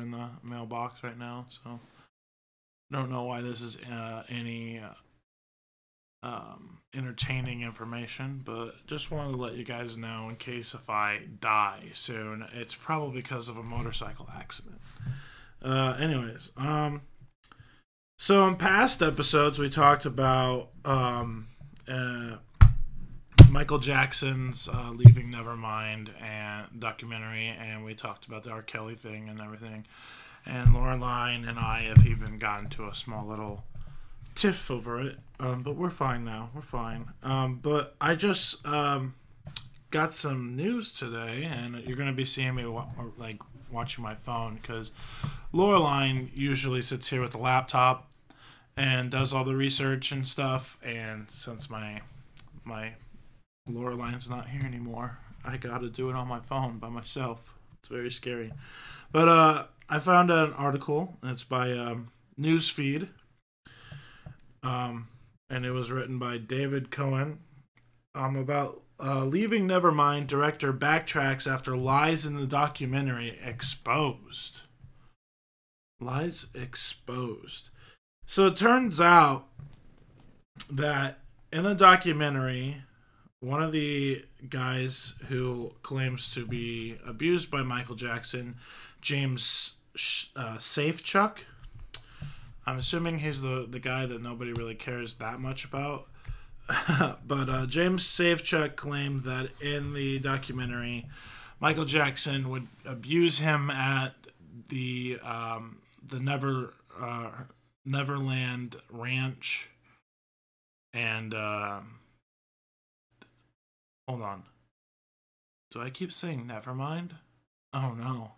in the mailbox right now, so don't know why this is uh, any uh, um, entertaining information, but just wanted to let you guys know in case if I die soon, it's probably because of a motorcycle accident. Uh, anyways, um, so in past episodes we talked about um, uh, Michael Jackson's uh, "Leaving Nevermind" and documentary, and we talked about the R. Kelly thing and everything. And Laureline and I have even gotten to a small little tiff over it, um, but we're fine now. We're fine. Um, but I just um, got some news today, and you're going to be seeing me wa- or, like watching my phone because Laureline usually sits here with a laptop and does all the research and stuff. And since my my Laureline's not here anymore, I got to do it on my phone by myself. It's very scary. But uh, I found an article. It's by um, Newsfeed um, and it was written by David Cohen. Um, about uh, leaving Nevermind, director backtracks after lies in the documentary exposed. Lies exposed. So it turns out that in the documentary, one of the guys who claims to be abused by Michael Jackson, James uh, Safechuck, I'm assuming he's the the guy that nobody really cares that much about. but uh, James Safechuck claimed that in the documentary, Michael Jackson would abuse him at the um, the Never uh, Neverland Ranch, and uh, hold on. Do I keep saying Nevermind? Oh no.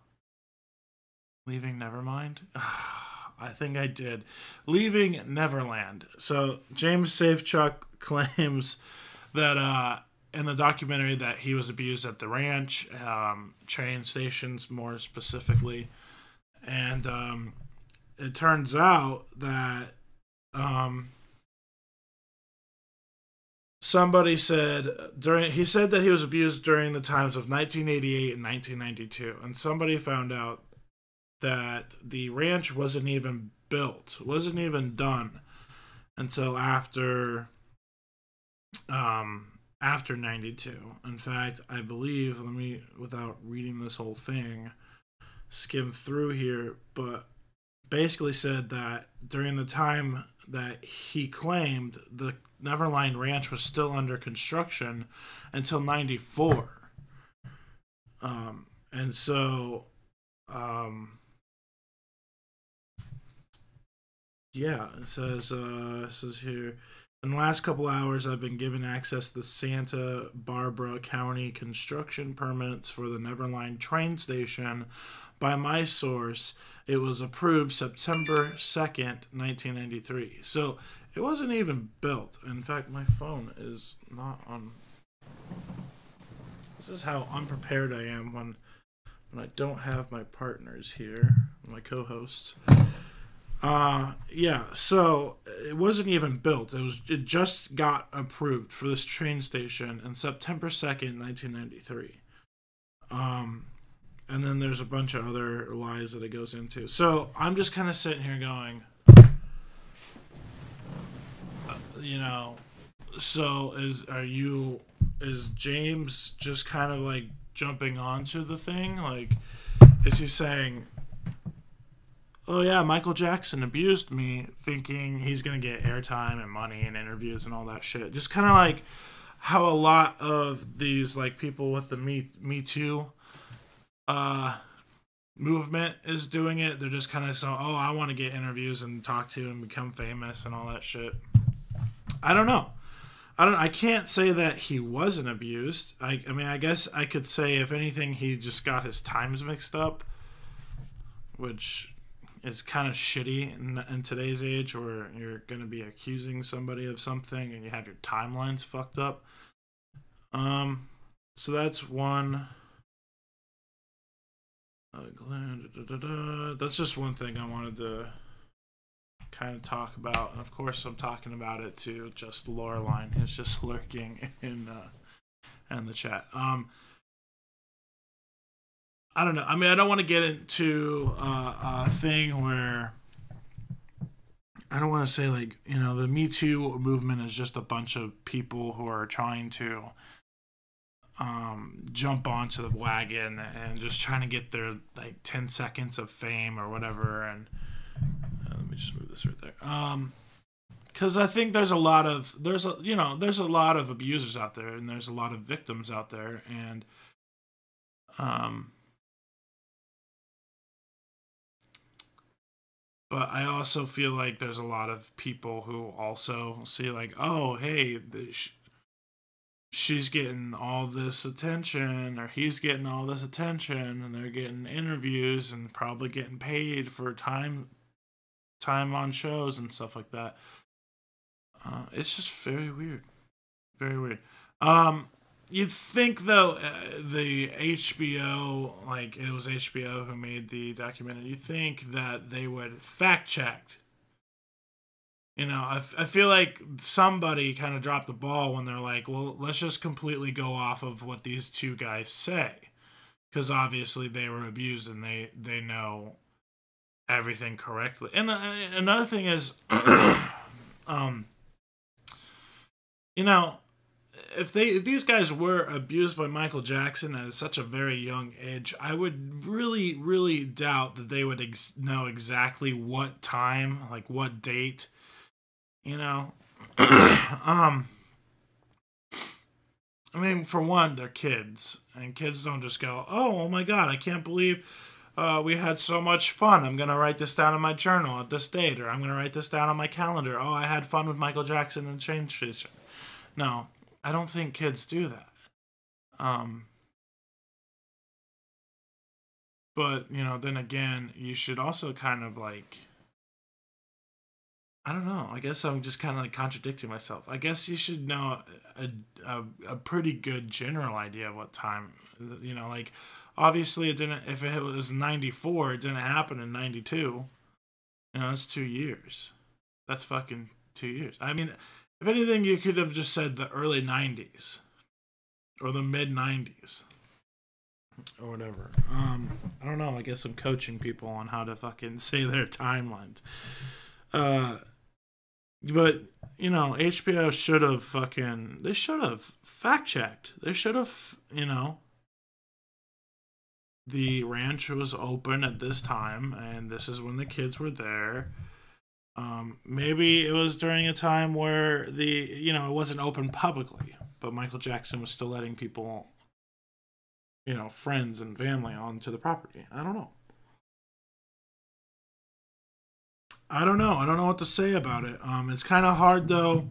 Leaving Nevermind. I think I did. Leaving Neverland. So James Safechuck claims that uh, in the documentary that he was abused at the ranch, um, train stations more specifically, and um, it turns out that um, somebody said during he said that he was abused during the times of 1988 and 1992, and somebody found out that the ranch wasn't even built, wasn't even done until after um after 92. In fact, I believe, let me without reading this whole thing, skim through here, but basically said that during the time that he claimed the Neverland Ranch was still under construction until 94. Um, and so um, Yeah, it says uh it says here in the last couple hours I've been given access to the Santa Barbara County construction permits for the Neverland train station by my source. It was approved September 2nd, 1993. So it wasn't even built. In fact, my phone is not on This is how unprepared I am when when I don't have my partners here, my co-hosts. Uh, yeah. So it wasn't even built. It was. It just got approved for this train station in September second, nineteen ninety three. Um, and then there's a bunch of other lies that it goes into. So I'm just kind of sitting here going, uh, you know, so is are you is James just kind of like jumping onto the thing? Like, is he saying? oh yeah, Michael Jackson abused me, thinking he's gonna get airtime and money and interviews and all that shit. Just kind of like how a lot of these like people with the Me Me Too uh, movement is doing it. They're just kind of so oh I want to get interviews and talk to and become famous and all that shit. I don't know. I don't. I can't say that he wasn't abused. I. I mean, I guess I could say if anything, he just got his times mixed up, which is kind of shitty in, in today's age where you're going to be accusing somebody of something and you have your timelines fucked up. Um, so that's one. Uh, that's just one thing I wanted to kind of talk about, and of course I'm talking about it to just Laureline, who's just lurking in uh, in the chat. Um, I don't know. I mean, I don't want to get into uh, a thing where I don't want to say like you know the Me Too movement is just a bunch of people who are trying to um, jump onto the wagon and just trying to get their like 10 seconds of fame or whatever and me just move this right there. Um because i think there's a lot of there's a you know there's a lot of abusers out there and there's a lot of victims out there and um but i also feel like there's a lot of people who also see like oh hey sh- she's getting all this attention or he's getting all this attention and they're getting interviews and probably getting paid for time time on shows and stuff like that. Uh, it's just very weird. Very weird. Um you'd think though uh, the hbo like it was hbo who made the documentary. You think that they would fact check you know, I, f- I feel like somebody kind of dropped the ball when they're like, well, let's just completely go off of what these two guys say. Because obviously they were abused and they, they know everything correctly. And uh, another thing is, um, you know, if they if these guys were abused by Michael Jackson at such a very young age, I would really really doubt that they would ex- know exactly what time, like what date you know, um, I mean, for one, they're kids, and kids don't just go, "Oh, oh my God, I can't believe uh, we had so much fun. I'm gonna write this down in my journal at this date, or I'm gonna write this down on my calendar. Oh, I had fun with Michael Jackson and Train Station." No, I don't think kids do that. Um, but you know, then again, you should also kind of like I don't know. I guess I'm just kind of like contradicting myself. I guess you should know a, a, a pretty good general idea of what time, you know, like obviously it didn't, if it was 94, it didn't happen in 92. You know, that's two years. That's fucking two years. I mean, if anything, you could have just said the early 90s or the mid 90s or whatever. Um, I don't know. I guess I'm coaching people on how to fucking say their timelines. Uh, but you know, HBO should have fucking they should have fact checked. They should have, you know, the ranch was open at this time and this is when the kids were there. Um, maybe it was during a time where the you know it wasn't open publicly, but Michael Jackson was still letting people, you know, friends and family onto the property. I don't know. I don't know. I don't know what to say about it. Um, it's kind of hard though.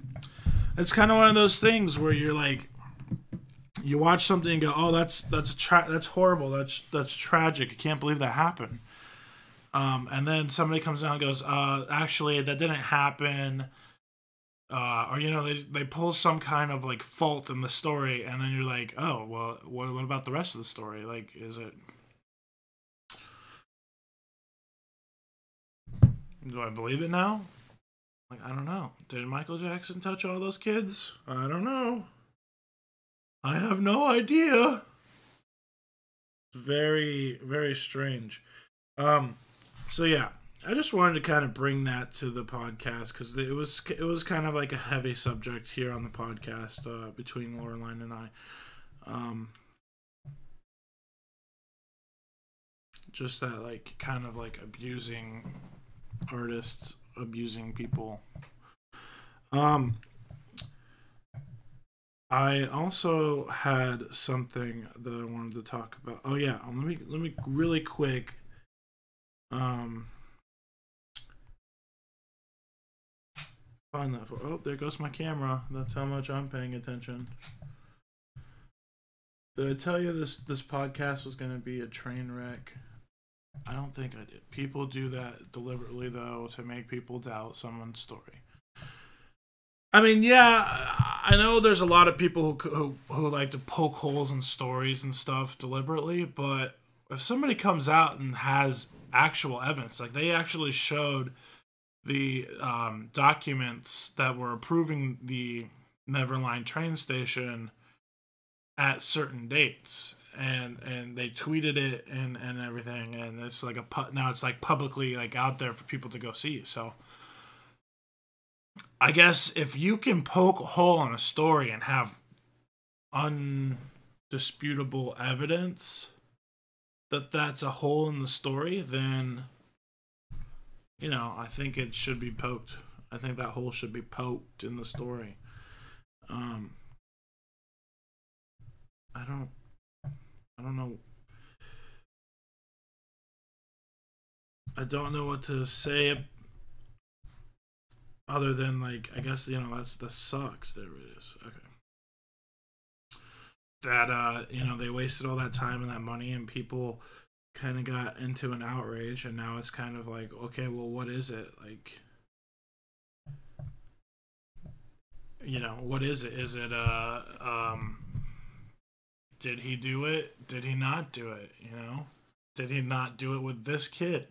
It's kind of one of those things where you're like, you watch something and go, "Oh, that's that's tra- that's horrible. That's that's tragic. I can't believe that happened." Um, and then somebody comes out and goes, uh, "Actually, that didn't happen." Uh, or you know, they they pull some kind of like fault in the story, and then you're like, "Oh, well, what, what about the rest of the story? Like, is it Do I believe it now? Like, I don't know. Did Michael Jackson touch all those kids? I don't know. I have no idea. Very, very strange. Um, so yeah, I just wanted to kind of bring that to the podcast because it was it was kind of like a heavy subject here on the podcast uh, between Laureline and I. Um, just that like kind of like abusing artists abusing people. Um, I also had something that I wanted to talk about. Oh yeah, let me let me really quick. Um, find that. For, oh, there goes my camera. That's how much I'm paying attention. Did I tell you this this podcast was going to be a train wreck? I don't think I did. People do that deliberately, though, to make people doubt someone's story. I mean, yeah, I know there's a lot of people who, who who like to poke holes in stories and stuff deliberately, but if somebody comes out and has actual evidence, like they actually showed the um, documents that were approving the Neverline train station at certain dates, and and they tweeted it and and everything, and it's like a now it's like publicly like out there for people to go see. So I guess if you can poke a hole in a story and have undisputable evidence that that's a hole in the story, then you know I think it should be poked. I think that hole should be poked in the story. Um, I don't, I don't know. I don't know what to say other than like I guess you know that's that sucks. There it is. Okay. That uh, you know, they wasted all that time and that money, and people kind of got into an outrage, and now it's kind of like, okay, well, what is it like? You know, what is it? Is it uh um? Did he do it? Did he not do it? You know, did he not do it with this kid?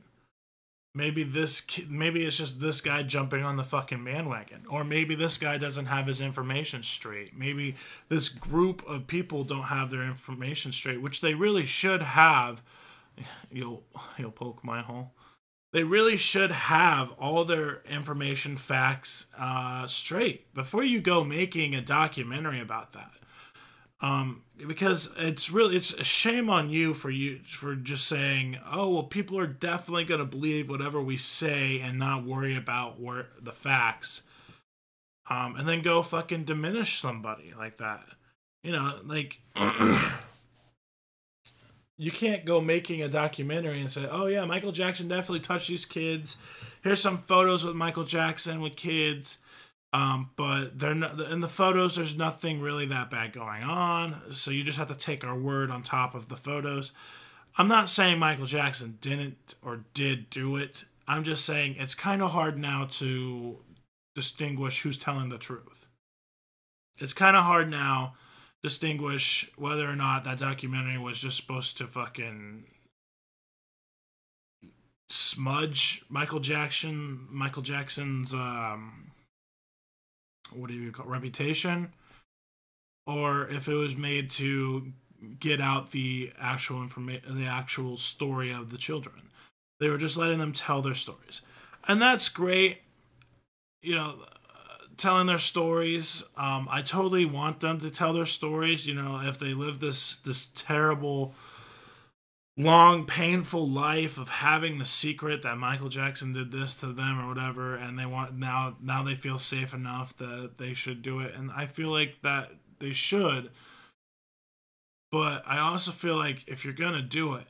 Maybe this maybe it's just this guy jumping on the fucking bandwagon or maybe this guy doesn't have his information straight. Maybe this group of people don't have their information straight which they really should have. You'll you'll poke my hole. They really should have all their information facts uh, straight before you go making a documentary about that um, because it's really it's a shame on you for you for just saying oh well people are definitely going to believe whatever we say and not worry about where the facts. Um, and then go fucking diminish somebody like that. You know like you can't go making a documentary and say oh yeah michael jackson definitely touched these kids. Here's some photos with michael jackson with kids um, but they're not in the photos. There's nothing really that bad going on, so you just have to take our word on top of the photos. I'm not saying Michael Jackson didn't or did do it. I'm just saying it's kind of hard now to distinguish who's telling the truth. It's kind of hard now distinguish whether or not that documentary was just supposed to fucking smudge Michael Jackson, Michael Jackson's um, what do you call reputation, or if it was made to get out the actual information, the actual story of the children. They were just letting them tell their stories, and that's great. You know, telling their stories. Um, I totally want them to tell their stories. You know, if they live this this terrible long painful life of having the secret that Michael Jackson did this to them or whatever and they want now now they feel safe enough that they should do it. And I feel like that they should. But I also feel like if you're going to do it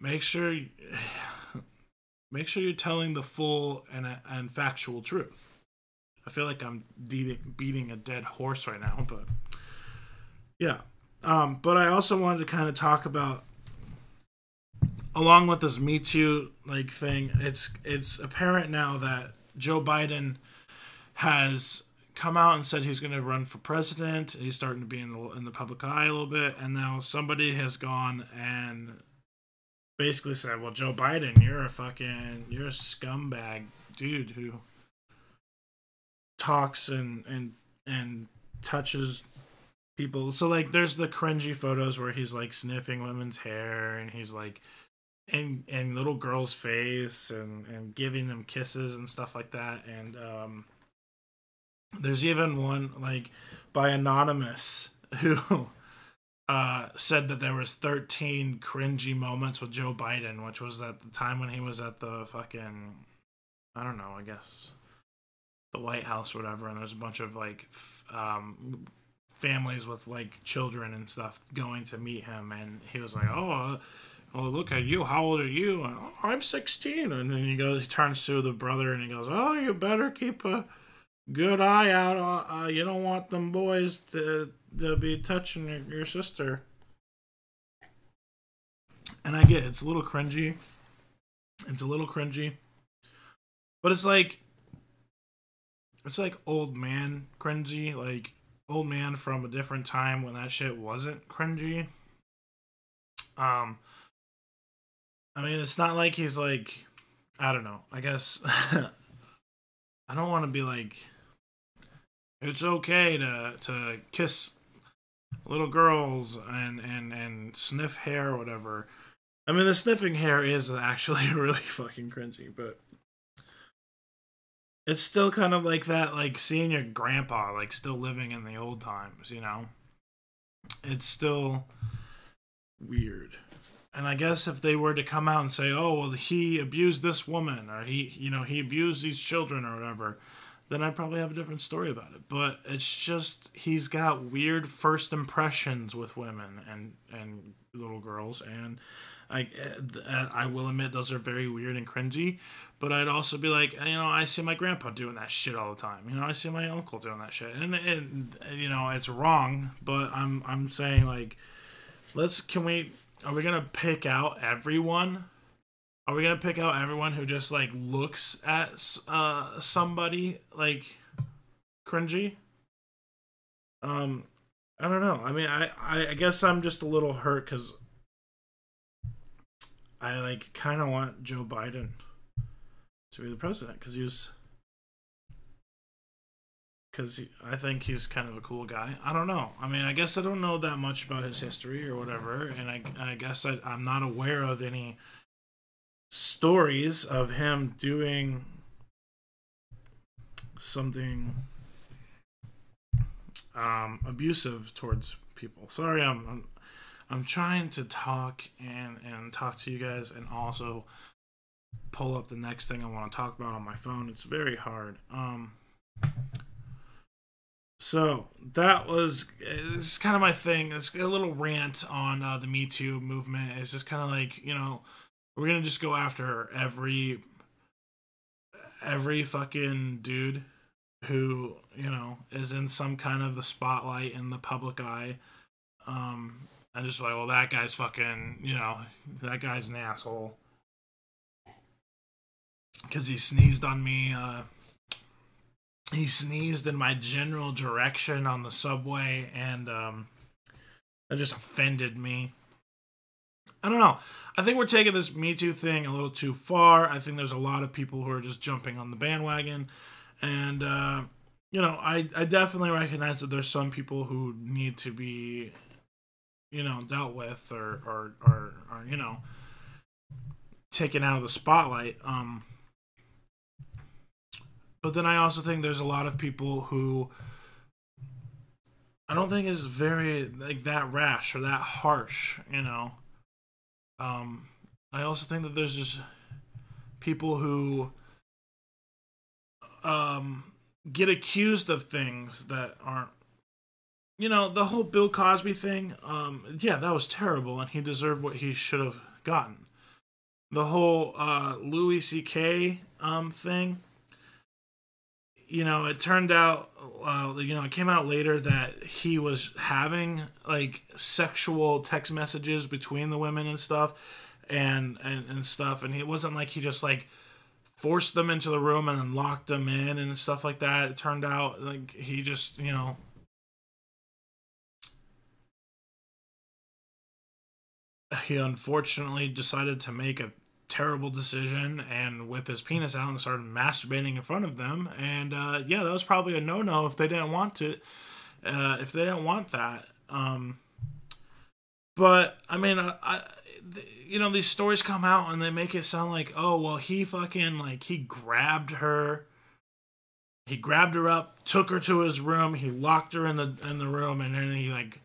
make sure make sure you're telling the full and and factual truth. I feel like I'm de- beating a dead horse right now but yeah. Um, but I also wanted to kind of talk about along with this Me Too like thing, it's it's apparent now that Joe Biden has come out and said he's going to run for president. He's starting to be in the in the public eye a little bit, and now somebody has gone and basically said, "Well, Joe Biden, you're a fucking you're a scumbag dude who talks and and and touches people." So like, there's the cringy photos where he's like sniffing women's hair and he's like and and little girl's face and and giving them kisses and stuff like that. And um there's even one like by anonymous who uh said that there was 13 cringy moments with Joe Biden which was at the time when he was at the fucking I don't know I guess the White House or whatever. And there's a bunch of like f- um families with like children and stuff going to meet him. And he was like oh uh, oh look at you. How old are you? And, oh, i'm 16 and then he goes he turns to the brother and he goes oh you better keep a good eye out. Uh, you don't want them boys to to be touching your, your sister. And i get it, it's a little cringy. It's a little cringy. But it's like it's like old man cringy like old man from a different time when that shit wasn't cringy. Um I mean, it's not like he's like, I don't know. I guess I don't want to be like, it's okay to to kiss little girls and and and sniff hair or whatever. I mean, the sniffing hair is actually really fucking cringy, but it's still kind of like that, like seeing your grandpa like still living in the old times, you know. It's still weird. And I guess if they were to come out and say, "Oh, well, he abused this woman," or he, you know, he abused these children, or whatever, then I'd probably have a different story about it. But it's just he's got weird first impressions with women and and little girls, and I eh, I will admit those are very weird and cringy. But I'd also be like, you know, I see my grandpa doing that shit all the time. You know, I see my uncle doing that shit, and and you know, it's wrong. But I'm I'm saying like, let's can we are we gonna pick out everyone? Are we gonna pick out everyone who just like looks at uh somebody like cringy? Um, I don't know. I mean, I I, guess I'm just a little hurt because I like kind of want Joe Biden to be the president because he was because I think he's kind of a cool guy. I don't know. I mean, I guess I don't know that much about his history or whatever, and I, I guess I, I'm not aware of any stories of him doing something um, abusive towards people. Sorry, I'm, I'm I'm trying to talk and and talk to you guys, and also pull up the next thing I want to talk about on my phone. It's very hard. Um, so that was it's kind of my thing. It's a little rant on uh, the Me Too movement. It's just kind of like you know we're gonna just go after every every fucking dude who you know is in some kind of the spotlight in the public eye. Um, and just like, well, that guy's fucking, you know, that guy's an asshole because he sneezed on me. Uh, he sneezed in my general direction on the subway, and um, that just offended me. I don't know. I think we're taking this Me Too thing a little too far. I think there's a lot of people who are just jumping on the bandwagon, and uh, you know, I I definitely recognize that there's some people who need to be, you know, dealt with or or or, or you know, taken out of the spotlight. Um, but then I also think there's a lot of people who I don't think is very like that rash or that harsh, you know. Um I also think that there's just people who um get accused of things that aren't you know, the whole Bill Cosby thing, um yeah, that was terrible and he deserved what he should have gotten. The whole uh Louis CK um thing, you know, it turned out, uh, you know, it came out later that he was having like sexual text messages between the women and stuff, and and, and stuff, and it wasn't like he just like forced them into the room and then locked them in and stuff like that. It turned out like he just, you know. He unfortunately decided to make a terrible decision and whip his penis out and started masturbating in front of them. And uh, yeah, that was probably a no no if they didn't want to, Uh, if they didn't want that. Um, but I mean, I, I, you know, these stories come out and they make it sound like, oh, well, he fucking like he grabbed her. He grabbed her up, took her to his room. He locked her in the in the room, and then he like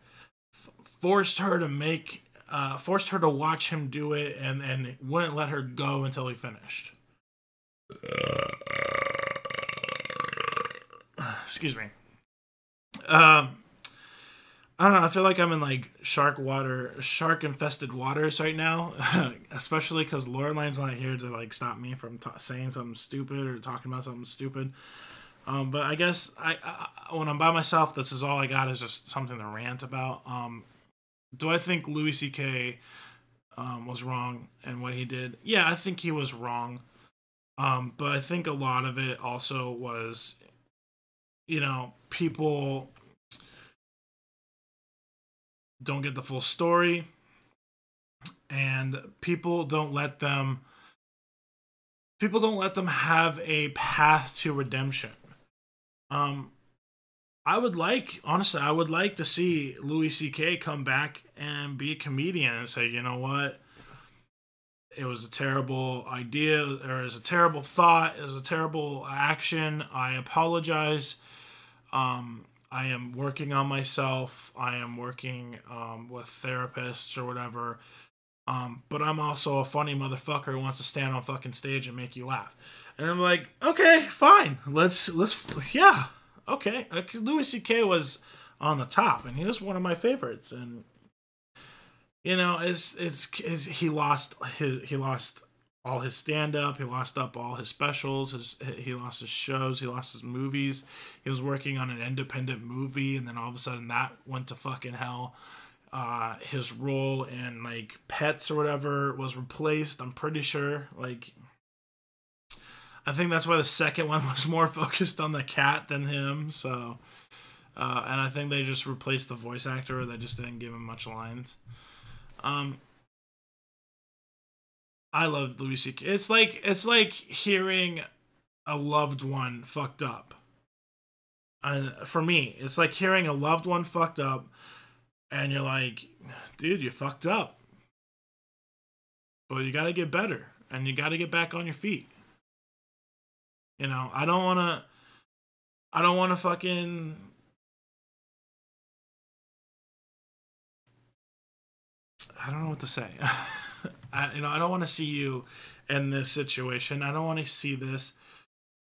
f- forced her to make uh, forced her to watch him do it and, and wouldn't let her go until he finished. Excuse me. Um, I don't know. I feel like I'm in like shark water, shark infested waters right now, especially because Laureline's not here to like stop me from t- saying something stupid or talking about something stupid. Um, but I guess I, I, when I'm by myself, this is all I got is just something to rant about. Um, do I think Louis C.K. Um, was wrong in what he did? Yeah, I think he was wrong. Um, but I think a lot of it also was, you know, people don't get the full story and people don't let them people don't let them have a path to redemption um I would like, honestly, I would like to see Louis C.K. come back and be a comedian and say, you know what? It was a terrible idea, or it was a terrible thought, it was a terrible action. I apologize. Um, I am working on myself. I am working um, with therapists or whatever. Um, but I'm also a funny motherfucker who wants to stand on fucking stage and make you laugh. And I'm like, okay, fine. Let's let's yeah, okay. Louis C.K. was on the top, and he was one of my favorites. And you know, it's it's, it's he lost his he lost all his stand up. He lost up all his specials. His he lost his shows. He lost his movies. He was working on an independent movie, and then all of a sudden that went to fucking hell. Uh, his role in like Pets or whatever was replaced. I'm pretty sure. Like, I think that's why the second one was more focused on the cat than him. So, uh, and I think they just replaced the voice actor. They just didn't give him much lines. Um, I love Louis C.K. It's like it's like hearing a loved one fucked up. And for me, it's like hearing a loved one fucked up, and you're like, dude, you fucked up. But you got to get better, and you got to get back on your feet. You know, I don't want to. I don't want to fucking. I don't know what to say. I, you know, I don't want to see you in this situation. I don't want to see this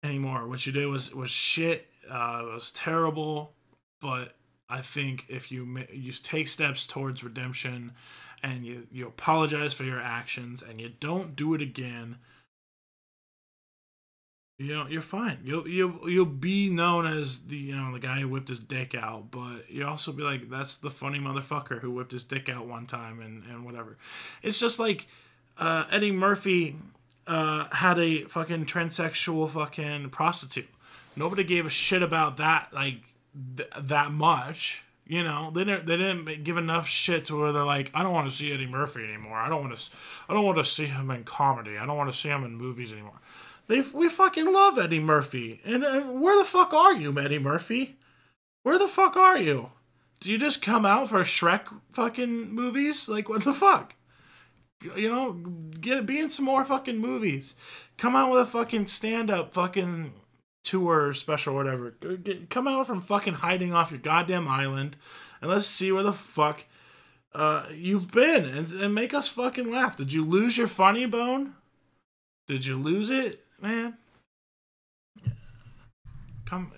anymore. What you did was was shit. Uh, it was terrible. But I think if you you take steps towards redemption, and you you apologize for your actions, and you don't do it again, you know you're fine. You'll you'll you'll be known as the you know the guy who whipped his dick out, but you also be like that's the funny motherfucker who whipped his dick out one time and and whatever. It's just like uh, Eddie Murphy uh, had a fucking transsexual fucking prostitute. Nobody gave a shit about that like th- that much. You know, they didn't they didn't give enough shit to where they're like, I don't want to see Eddie Murphy anymore. I don't want to I don't want to see him in comedy. I don't want to see him in movies anymore. They we fucking love Eddie Murphy. And uh, where the fuck are you, Eddie Murphy? Where the fuck are you? Do you just come out for Shrek fucking movies? Like what the fuck? you know, get be in some more fucking movies. Come out with a fucking stand up fucking tour special or whatever. Get, come out from fucking hiding off your goddamn island and let's see where the fuck uh, you've been and, and make us fucking laugh. Did you lose your funny bone? Did you lose it, man? Come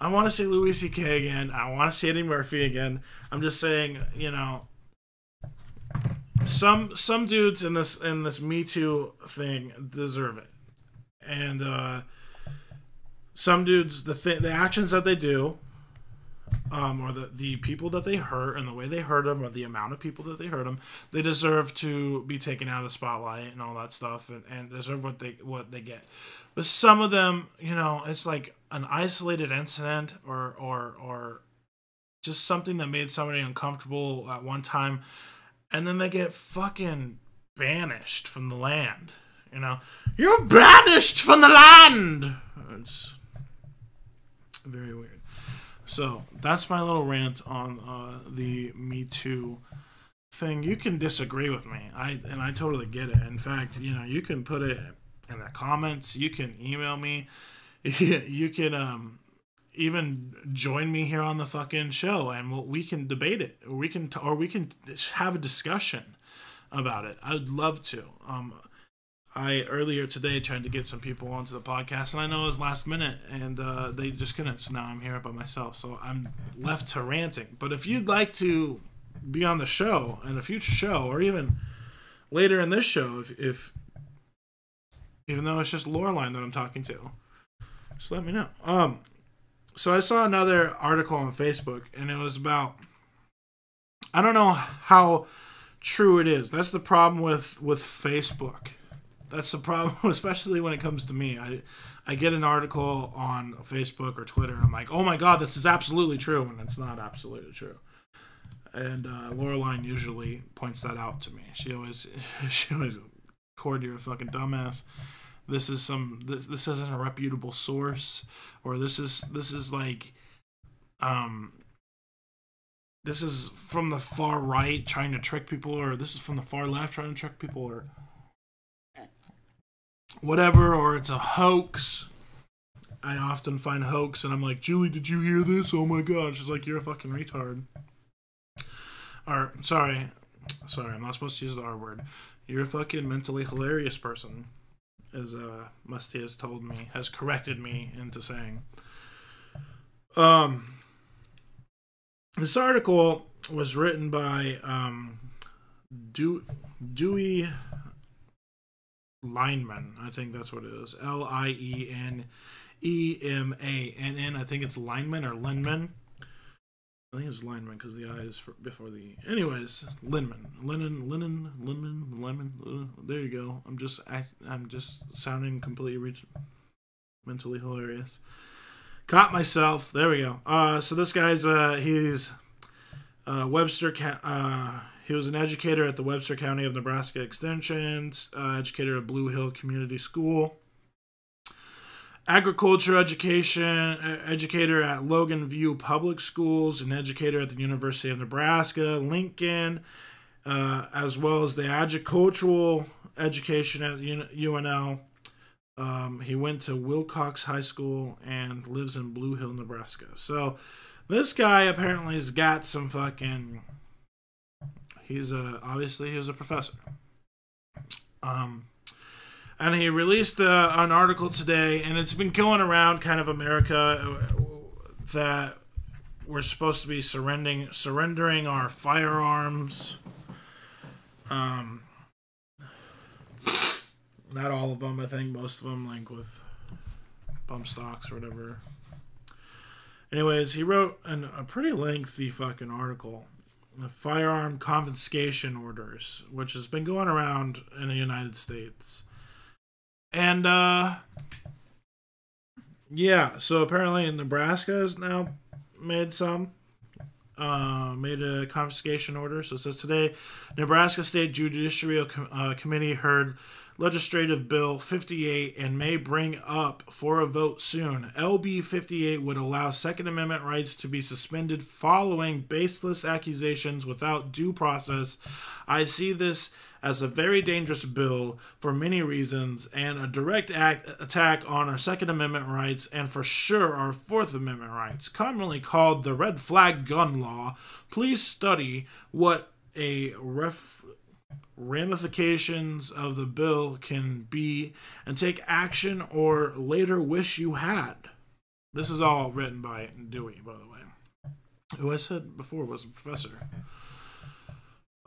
I want to see Louis C.K. again. I want to see Eddie Murphy again. I'm just saying, you know, some some dudes in this in this Me Too thing deserve it, and uh, some dudes the th- the actions that they do, um, or the the people that they hurt and the way they hurt them, or the amount of people that they hurt them, they deserve to be taken out of the spotlight and all that stuff, and, and deserve what they what they get. But some of them, you know, it's like an isolated incident or or or just something that made somebody uncomfortable at one time and then they get fucking banished from the land. You know, you're banished from the land. It's very weird. So that's my little rant on uh, the Me Too thing. You can disagree with me, I and I totally get it. In fact, you know, you can put it in the comments. You can email me. you can um, even join me here on the fucking show and we can debate it or we can t- or we can have a discussion about it i would love to um i earlier today tried to get some people onto the podcast and i know it was last minute and uh, they just couldn't so now i'm here by myself so i'm left to ranting but if you'd like to be on the show in a future show or even later in this show if, if even though it's just Laureline that i'm talking to just let me know um so I saw another article on Facebook, and it was about. I don't know how true it is. That's the problem with with Facebook. That's the problem, especially when it comes to me. I I get an article on Facebook or Twitter, and I'm like, oh my god, this is absolutely true, and it's not absolutely true. And uh, Laureline usually points that out to me. She always she always, Cord, you're a fucking dumbass this is some this this isn't a reputable source or this is this is like um, this is from the far right trying to trick people, or this is from the far left trying to trick people, or whatever, or it's a hoax. I often find hoax, and I'm like, Julie, did you hear this? Oh my god! She's like, you're a fucking retard. Or sorry, sorry, I'm not supposed to use the R word. You're a fucking mentally hilarious person, as uh, Musty has told me, has corrected me into saying. Um, this article was written by um, Dewey Lineman. I think that's what it is. L I E N E M A N N. I think it's lineman or Linman. I think it's lineman because the I is for, before the. Anyways, Linman, Linen, Linen, Linman, Lemon. Uh, there you go. I'm just I, I'm just sounding completely re- mentally hilarious. Caught myself. There we go. Uh, so this guy's uh, he's uh, Webster. Ca- Uh, he was an educator at the Webster County of Nebraska Extensions, uh, educator at Blue Hill Community School agriculture education educator at Logan View Public Schools, an educator at the University of Nebraska, Lincoln, uh, as well as the agricultural education at UNL. Um, he went to Wilcox High School and lives in Blue Hill, Nebraska. So this guy apparently has got some fucking. He's a obviously he was a professor. Um, and he released uh, an article today, and it's been going around kind of America uh, that we're supposed to be surrendering surrendering our firearms. Um, not all of them, I think most of them, like with bump stocks or whatever. Anyways, he wrote an, a pretty lengthy fucking article. Firearm confiscation orders, which has been going around in the United States and uh yeah, so apparently Nebraska has now made some uh, made a confiscation order. So it says today, Nebraska State Judiciary uh, Committee heard legislative bill 58 and may bring up for a vote soon. LB 58 would allow Second Amendment rights to be suspended following baseless accusations without due process. I see this as a very dangerous bill for many reasons and a direct act, attack on our Second Amendment rights and for sure our Fourth Amendment rights, commonly called the red flag gun law. Please study what a ref ramifications of the bill can be and take action or later wish you had. This is all written by Dewey, by the way, who I said before was a professor.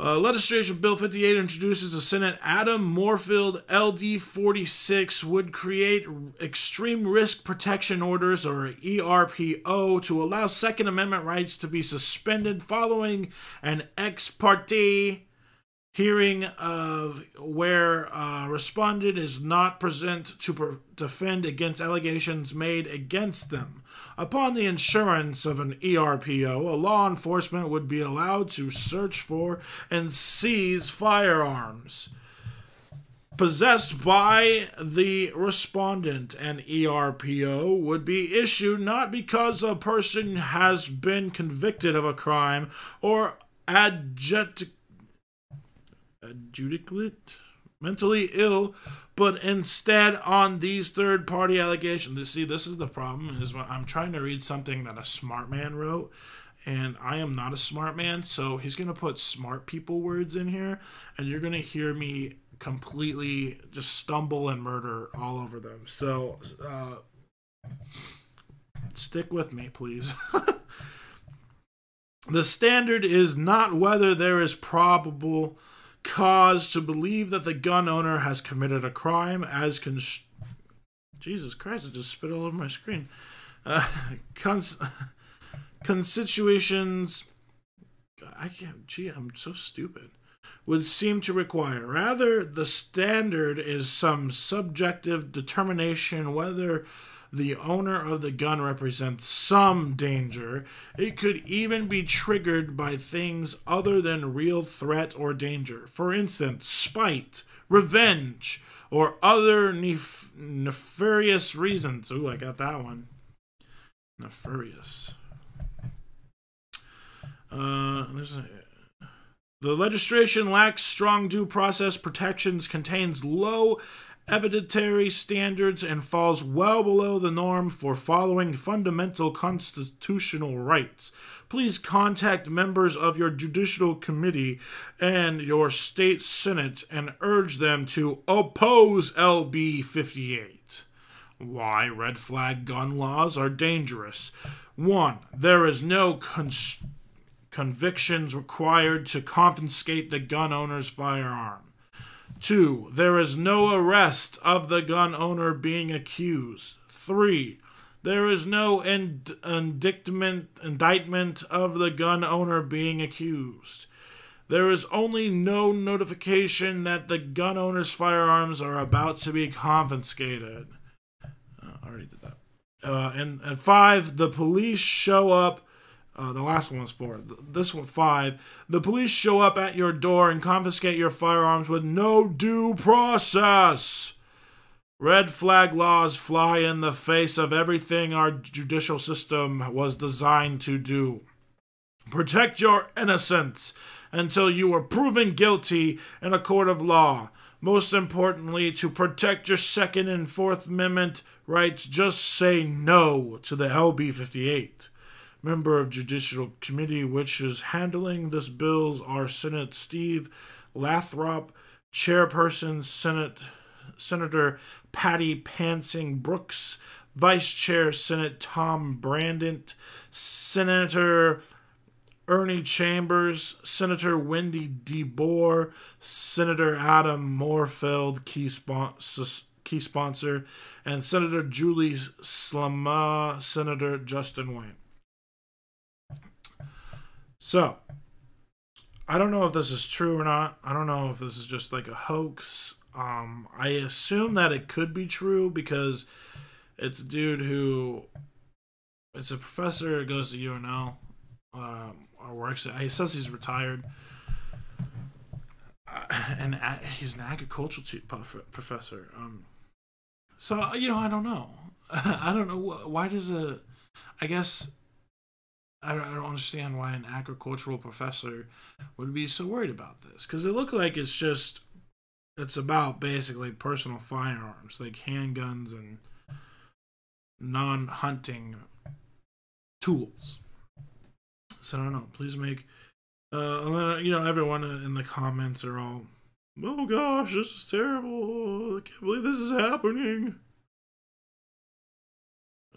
Uh, legislation Bill 58 introduces a Senate Adam Morfeld LD 46 would create extreme risk protection orders or ERPO to allow Second Amendment rights to be suspended following an ex parte hearing of where a respondent is not present to defend against allegations made against them. Upon the insurance of an ERPO, a law enforcement would be allowed to search for and seize firearms possessed by the respondent. An ERPO would be issued not because a person has been convicted of a crime or adjudicate adjudicate mentally ill, but instead on these third party allegations. You see, this is the problem is when I'm trying to read something that a smart man wrote. And I am not a smart man, so he's gonna put smart people words in here, and you're gonna hear me completely just stumble and murder all over them. So, uh, stick with me, please. the standard is not whether there is probable cause to believe that the gun owner has committed a crime as con- Jesus Christ, it just spit all over my screen. Uh, cons- constitutions. I can't. Gee, I'm so stupid. Would seem to require. Rather, the standard is some subjective determination whether the owner of the gun represents some danger. It could even be triggered by things other than real threat or danger. For instance, spite, revenge, or other nef- nefarious reasons. Ooh, I got that one. Nefarious. Uh, there's a, the legislation lacks strong due process protections, contains low evidentiary standards, and falls well below the norm for following fundamental constitutional rights. Please contact members of your judicial committee and your state senate and urge them to oppose LB 58. Why red flag gun laws are dangerous. 1. There is no convictions required to confiscate the gun owner's firearm. Two, there is no arrest of the gun owner being accused. Three, there is no ind- indictment, indictment of the gun owner being accused. There is only no notification that the gun owner's firearms are about to be confiscated. Uh, I already did that. Uh, and, and five, the police show up uh, the last one was four. This one five. The police show up at your door and confiscate your firearms with no due process. Red flag laws fly in the face of everything our judicial system was designed to do. Protect your innocence until you are proven guilty in a court of law. Most importantly, to protect your Second and Fourth Amendment rights, just say no to the LB 58 member of Judicial Committee, which is handling this bills are Senate Steve Lathrop, Chairperson Senate Senator Patty Pansing Brooks, Vice Chair Senate Tom Brandt, Senator Ernie Chambers, Senator Wendy DeBoer, Senator Adam Morfeld, key, spon- key sponsor, and Senator Julie Slama, Senator Justin Wayne. So, I don't know if this is true or not. I don't know if this is just like a hoax. Um, I assume that it could be true because it's a dude who it's a professor goes to UNL um, or works. He says he's retired, uh, and he's an agricultural professor. Um, so you know, I don't know. I don't know why does a. I guess I don't, I don't understand why an agricultural professor would be so worried about this because it looked like it's just it's about basically personal firearms like handguns and non-hunting tools. So I don't know. Please make uh, you know everyone in the comments are all, oh gosh, this is terrible. I can't believe this is happening.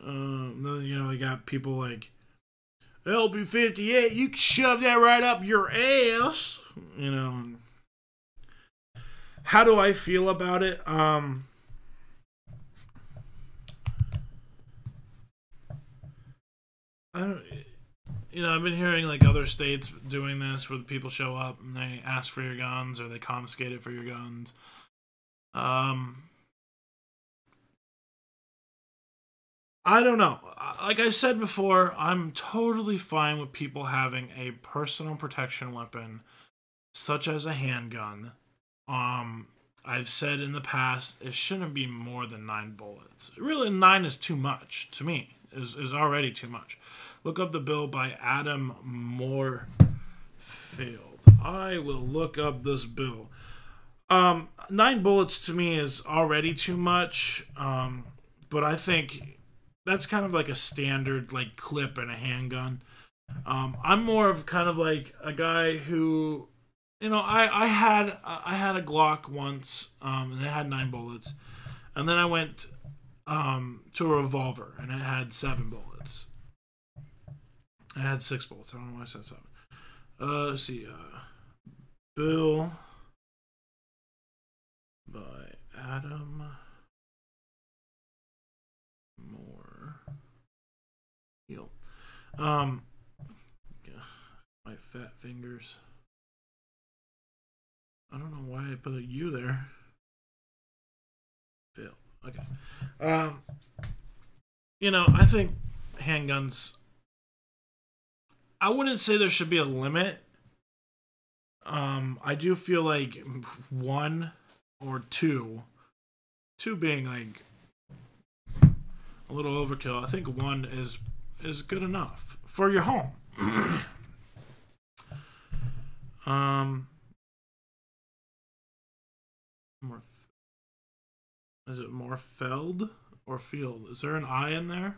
Um, then you know you got people like LB58, you can shove that right up your ass. You know. How do I feel about it? Um. I don't. You know, I've been hearing like other states doing this where people show up and they ask for your guns or they confiscate it for your guns. Um, I don't know. Like I said before, I'm totally fine with people having a personal protection weapon, such as a handgun. Um, I've said in the past it shouldn't be more than nine bullets. Really, nine is too much to me. is is already too much. Look up the bill by Adam Moorfield. I will look up this bill. Um, nine bullets to me is already too much. Um, but I think that's kind of like a standard like clip and a handgun. Um, I'm more of kind of like a guy who, you know, I I had I had a Glock once, um, and it had nine bullets, and then I went um to a revolver and it had seven bullets. I had six bullets. I don't know why I said seven. Uh, let's see. Uh, Bill by Adam. Um, my fat fingers. I don't know why I put a U there. Fail. Okay. Um, you know, I think handguns. I wouldn't say there should be a limit. Um, I do feel like one or two, two being like a little overkill. I think one is is good enough for your home. Um, more. Is it more felled or Field? Is there an I in there?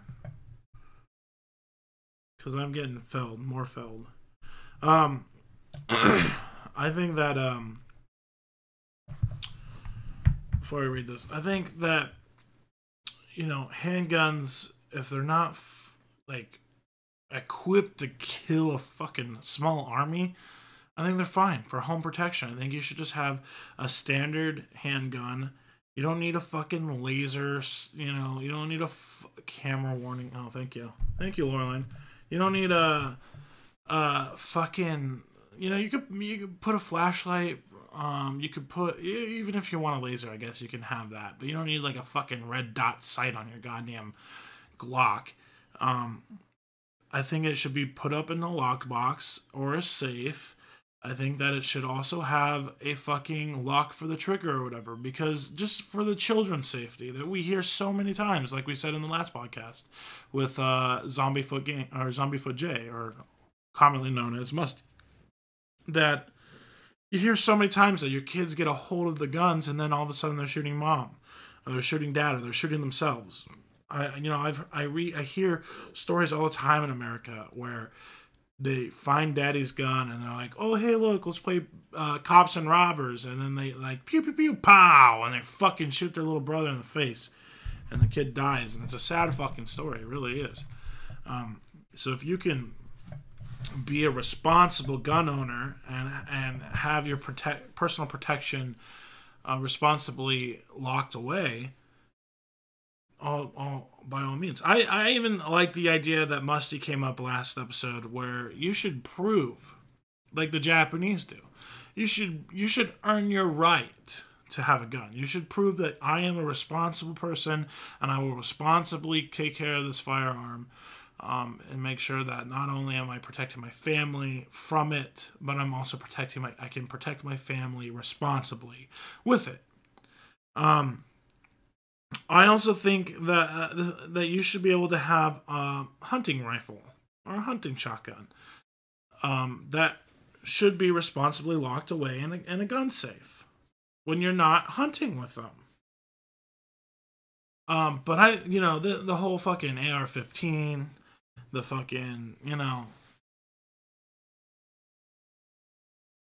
Because I'm getting felled, more felled. Um, I think that um, before I read this, I think that you know handguns, if they're not like equipped to kill a fucking small army, I think they're fine for home protection. I think you should just have a standard handgun. You don't need a fucking laser, you know, you don't need a f- camera warning. Oh, thank you. Thank you, Laureline. You don't need a, a fucking, you know, you could you could put a flashlight. Um, you could put even if you want a laser, I guess you can have that, but you don't need like a fucking red dot sight on your goddamn Glock. Um, I think it should be put up in a lockbox or a safe. I think that it should also have a fucking lock for the trigger or whatever, because just for the children's safety that we hear so many times, like we said in the last podcast with uh, Zombie Foot Gang or Zombie Foot J, or commonly known as Musty, that you hear so many times that your kids get a hold of the guns and then all of a sudden they're shooting mom, or they're shooting dad, or they're shooting themselves. I you know I've I re I hear stories all the time in America where they find daddy's gun and they're like, oh hey look, let's play uh, cops and robbers, and then they like pew pew pew pow, and they fucking shoot their little brother in the face, and the kid dies, and it's a sad fucking story, it really is. Um, so if you can be a responsible gun owner and and have your protect personal protection uh, responsibly locked away all, all by all means. I, I even like the idea that Musty came up last episode where you should prove, like the Japanese do, you should you should earn your right to have a gun. You should prove that I am a responsible person and I will responsibly take care of this firearm. Um, and make sure that not only am I protecting my family from it, but I'm also protecting my I can protect my family responsibly with it. Um, I also think that uh, that you should be able to have a hunting rifle or a hunting shotgun. Um, that should be responsibly locked away in a, in a gun safe when you're not hunting with them. Um, but I, you know, the the whole fucking AR-15, the fucking, you know,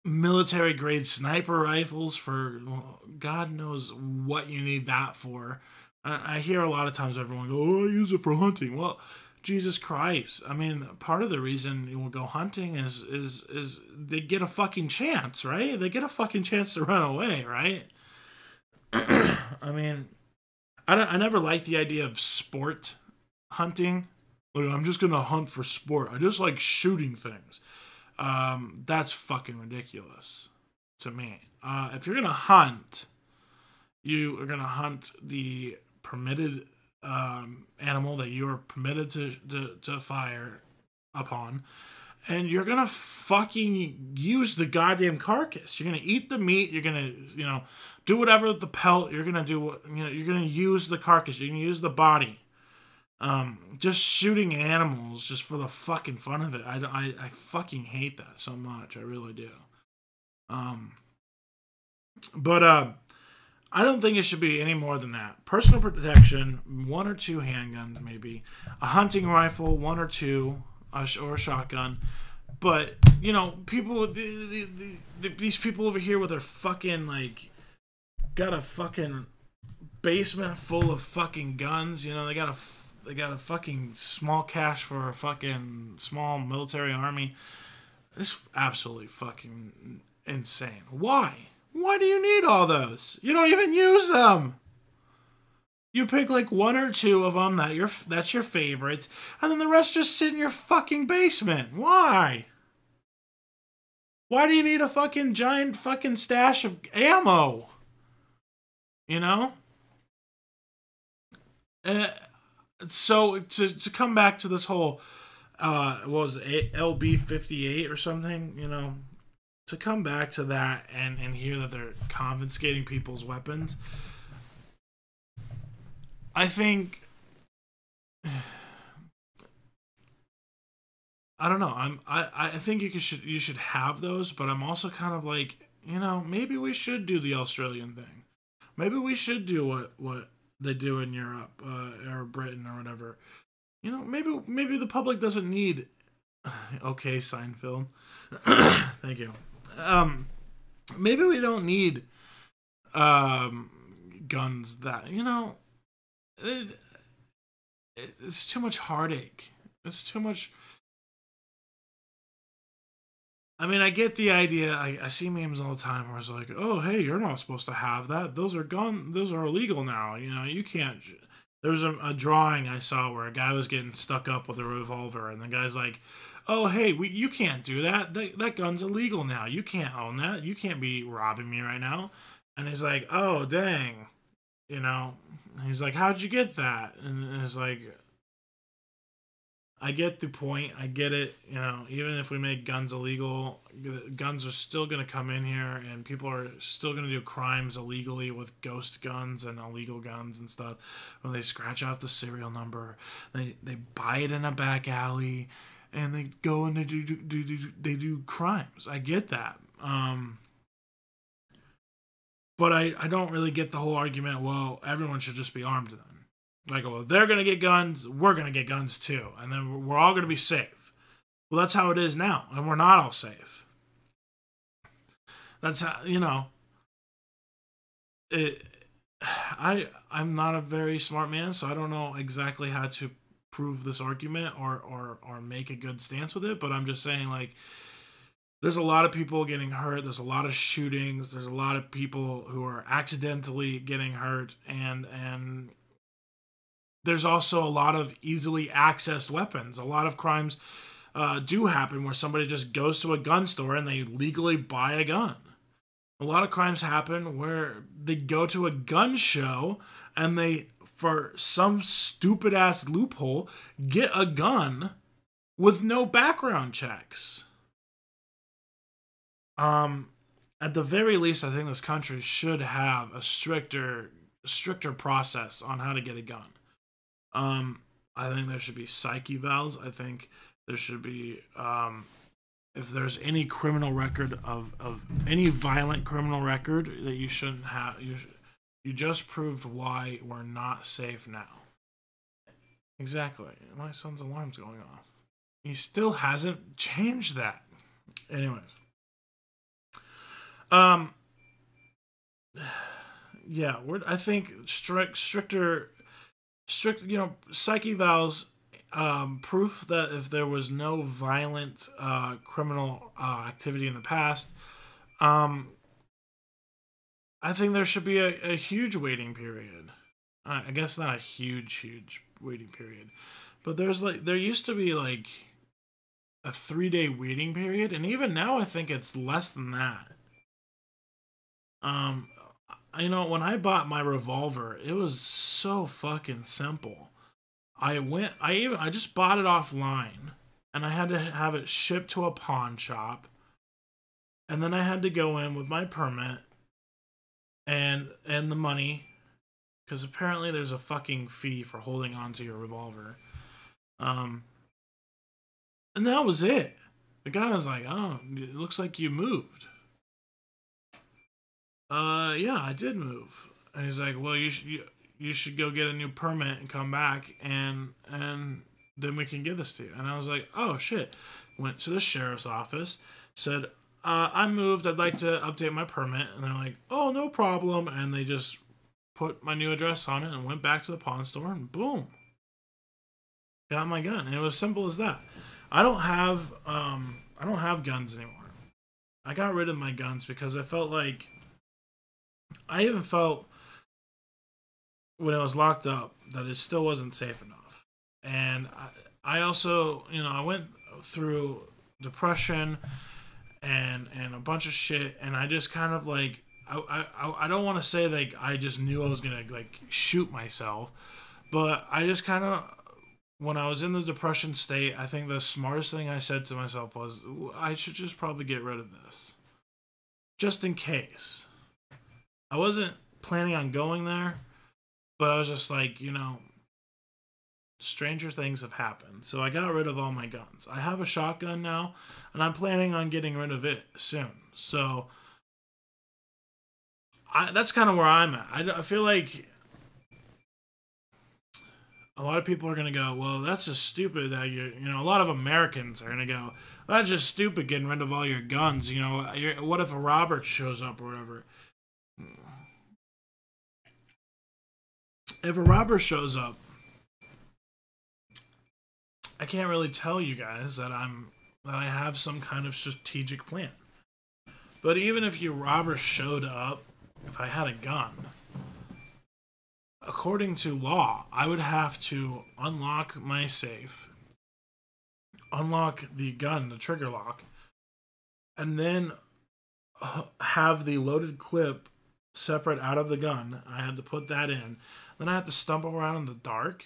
military grade sniper rifles for God knows what you need that for. I, hear a lot of times everyone go, "Oh, I use it for hunting." Well, Jesus Christ! I mean, part of the reason you will go hunting is is is they get a fucking chance, right? They get a fucking chance to run away, right? I mean, I don't, I never liked the idea of sport hunting. Like, I'm just gonna hunt for sport. I just like shooting things. Um, that's fucking ridiculous to me. Uh, if you're gonna hunt, you are gonna hunt the permitted um, animal that you are permitted to, to to fire upon, and you're gonna fucking use the goddamn carcass. You're gonna eat the meat. You're gonna you know do whatever the pelt. You're gonna do what you know. You're gonna use the carcass. You're gonna use the body. Um, just shooting animals just for the fucking fun of it. I, I, I fucking hate that so much. I really do. Um, but uh, I don't think it should be any more than that. Personal protection, one or two handguns, maybe a hunting rifle, one or two, or a shotgun. But you know, people, the, the, the, these people over here with their fucking like, got a fucking basement full of fucking guns. You know, they got a they got a fucking small cache for a fucking small military army. It's absolutely fucking insane. Why? Why do you need all those? You don't even use them. You pick like one or two of them that your that's your favorites, and then the rest just sit in your fucking basement. Why? Why do you need a fucking giant fucking stash of ammo? You know? Uh, so to to come back to this whole uh what was LB fifty eight or something, you know, to come back to that and and hear that they're confiscating people's weapons, I think. I don't know. I'm I, I think you should you should have those, but I'm also kind of like, you know, maybe we should do the Australian thing. Maybe we should do what what they do in Europe uh, or Britain or whatever. You know, maybe maybe the public doesn't need okay, Seinfeld. Thank you. Um maybe we don't need um guns that, you know, it, it, it's too much heartache. It's too much I mean, I get the idea. I, I see memes all the time where it's like, "Oh, hey, you're not supposed to have that. Those are gun. Those are illegal now. You know, you can't." There was a, a drawing I saw where a guy was getting stuck up with a revolver, and the guy's like, "Oh, hey, we, you can't do that. that. That gun's illegal now. You can't own that. You can't be robbing me right now." And he's like, "Oh, dang." You know, he's like, "How'd you get that?" And it's like, I get the point. I get it. You know, even if we make guns illegal, guns are still going to come in here, and people are still going to do crimes illegally with ghost guns and illegal guns and stuff. When they scratch off the serial number, they they buy it in a back alley, and they go and they do do, do, do they do crimes. I get that. Um, but I, I don't really get the whole argument. Well, everyone should just be armed then. Like, well, they're going to get guns, we're going to get guns too. And then we're all going to be safe. Well, that's how it is now. And we're not all safe. That's how, you know, it, I, I'm not a very smart man, so I don't know exactly how to prove this argument or, or, or make a good stance with it. But I'm just saying, like, there's a lot of people getting hurt. There's a lot of shootings. There's a lot of people who are accidentally getting hurt, and and there's also a lot of easily accessed weapons. A lot of crimes uh, do happen where somebody just goes to a gun store and they legally buy a gun. A lot of crimes happen where they go to a gun show and they, for some stupid ass loophole, get a gun with no background checks. Um, at the very least, I think this country should have a stricter, stricter process on how to get a gun. Um, I think there should be psyche valves. I think there should be um, if there's any criminal record of, of any violent criminal record that you shouldn't have you you just proved why we're not safe now. Exactly. My son's alarm's going off. He still hasn't changed that. Anyways. Um yeah, we're I think strict stricter strict, you know, psyche evals um, proof that if there was no violent uh, criminal uh, activity in the past, um, I think there should be a, a huge waiting period. I guess not a huge, huge waiting period, but there's like there used to be like a three day waiting period, and even now I think it's less than that. Um, you know, when I bought my revolver, it was so fucking simple. I went, I even, I just bought it offline and I had to have it shipped to a pawn shop. And then I had to go in with my permit and, and the money. Because apparently there's a fucking fee for holding onto your revolver. Um, and that was it. The guy was like, oh, it looks like you moved uh, yeah, I did move. And he's like, well, you should you, you should go get a new permit and come back, and and then we can give this to you. And I was like, oh shit. Went to the sheriff's office, said, uh, I moved. I'd like to update my permit. And they're like, oh, no problem. And they just put my new address on it and went back to the pawn store, and boom, got my gun. And it was simple as that. I don't have um I don't have guns anymore. I got rid of my guns because I felt like I even felt when it was locked up that it still wasn't safe enough. And I, I also, you know, I went through depression and and a bunch of shit, and I just kind of like I I, I don't want to say like I just knew I was gonna like shoot myself, but I just kind of when I was in the depression state, I think the smartest thing I said to myself was I should just probably get rid of this, just in case. I wasn't planning on going there, but I was just like, you know, stranger things have happened. So I got rid of all my guns. I have a shotgun now, and I'm planning on getting rid of it soon. So I, that's kind of where I'm at. I, I feel like a lot of people are going to go, well, that's just stupid that you you know, a lot of Americans are going to go, that's just stupid getting rid of all your guns. You know, what if a robber shows up or whatever? If a robber shows up, I can't really tell you guys that I'm that I have some kind of strategic plan. But even if your robber showed up, if I had a gun, according to law, I would have to unlock my safe, unlock the gun, the trigger lock, and then have the loaded clip separate out of the gun. I had to put that in. Then I have to stumble around in the dark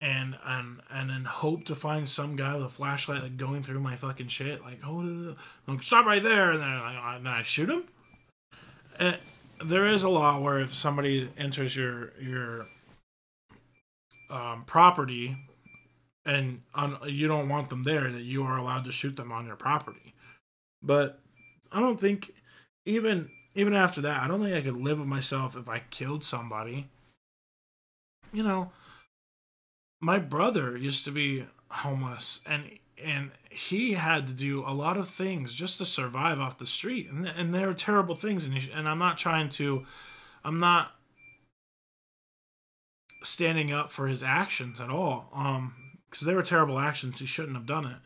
and and and then hope to find some guy with a flashlight like going through my fucking shit like oh like, stop right there and then I, then I shoot him. And there is a law where if somebody enters your your um, property and on, you don't want them there, that you are allowed to shoot them on your property. But I don't think even even after that, I don't think I could live with myself if I killed somebody. You know, my brother used to be homeless and and he had to do a lot of things just to survive off the street and, and they are terrible things and, he, and i'm not trying to i'm not standing up for his actions at all um because they were terrible actions he shouldn't have done it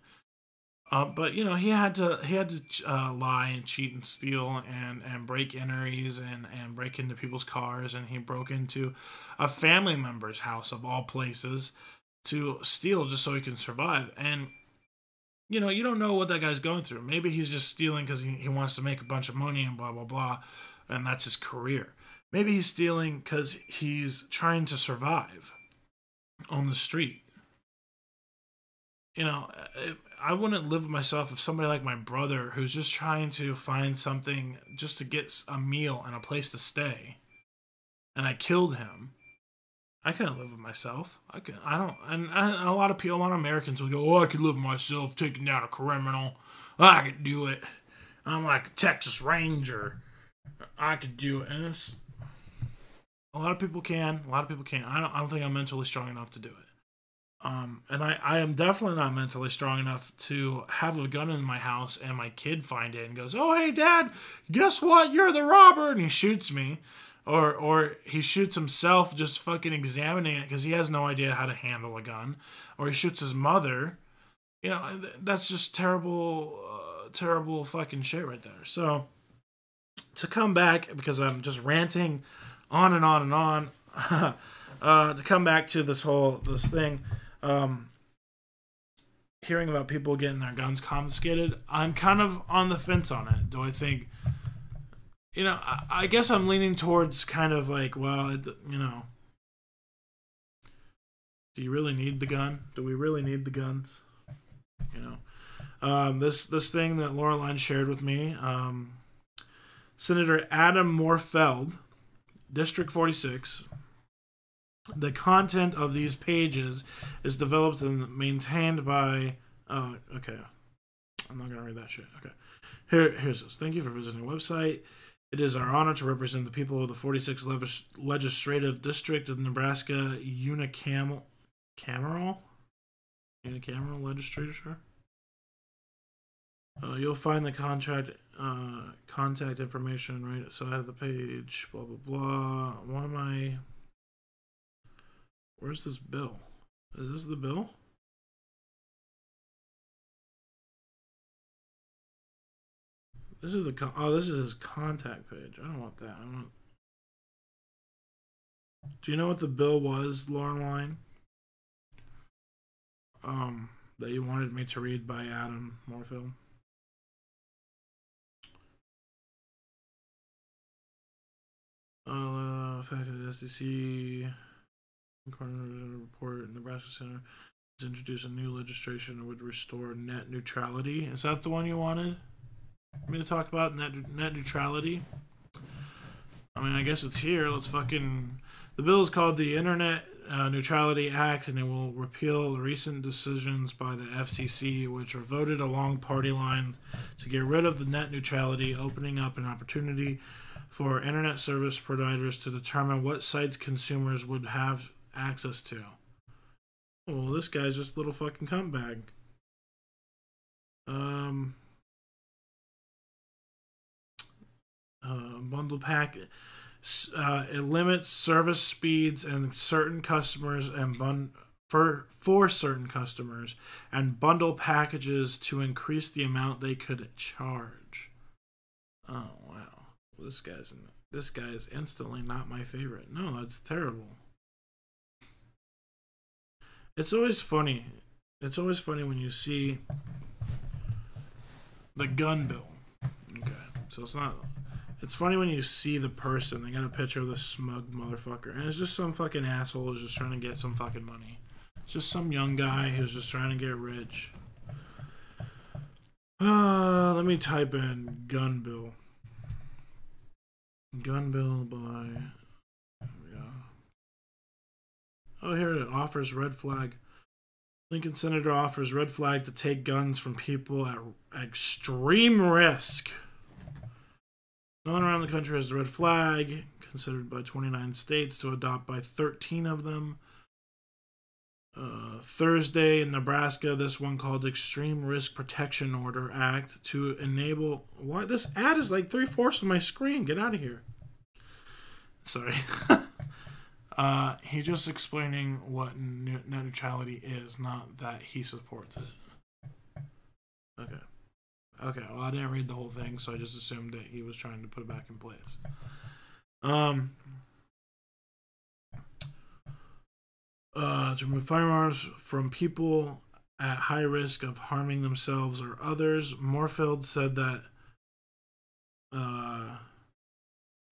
uh, but you know he had to he had to uh, lie and cheat and steal and and break entries and and break into people's cars. And he broke into a family member's house of all places to steal just so he can survive. And you know you don't know what that guy's going through. Maybe he's just stealing because he, he wants to make a bunch of money and blah blah blah and that's his career. Maybe he's stealing because he's trying to survive on the street. You know I wouldn't live with myself if somebody like my brother, who's just trying to find something just to get a meal and a place to stay, and I killed him. I couldn't live with myself. I can I don't. And, and a lot of people, a lot of Americans will go, "Oh, I could live with myself, taking down a criminal. I could do it. I'm like a Texas Ranger. I could do it." And it's a lot of people can. A lot of people can't. I don't. I don't think I'm mentally strong enough to do it. Um, and I, I am definitely not mentally strong enough to have a gun in my house and my kid find it and goes, "Oh, hey, Dad, guess what? You're the robber!" and he shoots me, or or he shoots himself just fucking examining it because he has no idea how to handle a gun, or he shoots his mother. You know, that's just terrible, uh, terrible fucking shit right there. So to come back because I'm just ranting on and on and on. uh, to come back to this whole this thing um, hearing about people getting their guns confiscated, I'm kind of on the fence on it. Do I think, you know, I, I guess I'm leaning towards kind of like, well, it, you know, do you really need the gun? Do we really need the guns? You know, um, this this thing that Laureline shared with me, um, Senator Adam Morfeld, District 46, the content of these pages is developed and maintained by. Oh, okay. I'm not gonna read that shit. Okay. Here, here's this. Thank you for visiting the website. It is our honor to represent the people of the 46th Legislative District of Nebraska unicameral, cameral, unicameral legislature. Uh, you'll find the contract uh, contact information right side of the page. Blah blah blah. One of I? Where's this bill? Is this the bill? This is the oh, this is his contact page. I don't want that. I want. Do you know what the bill was, Laureline? Um, that you wanted me to read by Adam Morfield. Uh, fact of the SEC. Coroner report in Nebraska Center has introduced a new legislation that would restore net neutrality. Is that the one you wanted me to talk about? Net net neutrality. I mean, I guess it's here. Let's fucking The bill is called the Internet uh, Neutrality Act, and it will repeal recent decisions by the FCC, which are voted along party lines to get rid of the net neutrality, opening up an opportunity for internet service providers to determine what sites consumers would have access to. Well, this guy's just a little fucking cunt bag. Um, uh, bundle pack. Uh, it limits service speeds and certain customers and bun for for certain customers and bundle packages to increase the amount they could charge. Oh wow, this guy's in, this guy is instantly not my favorite. No, that's terrible. It's always funny. It's always funny when you see the gun bill. Okay, so it's not it's funny when you see the person. They got a picture of the smug motherfucker, and it's just some fucking asshole who's just trying to get some fucking money. It's just some young guy who's just trying to get rich. Uh, let me type in gun bill. Gun bill by. There we go. Oh, here it offers red flag. Lincoln Senator offers red flag to take guns from people at extreme risk. Known around the country has the red flag, considered by 29 states to adopt by 13 of them. Uh, Thursday in Nebraska, this one called Extreme Risk Protection Order Act to enable. Why this ad is like three fourths of my screen? Get out of here. Sorry. uh, he just explaining what net neutrality is, not that he supports it. Okay. Okay, well, I didn't read the whole thing, so I just assumed that he was trying to put it back in place. Um, uh, to remove firearms from people at high risk of harming themselves or others. Morfeld said that. Uh,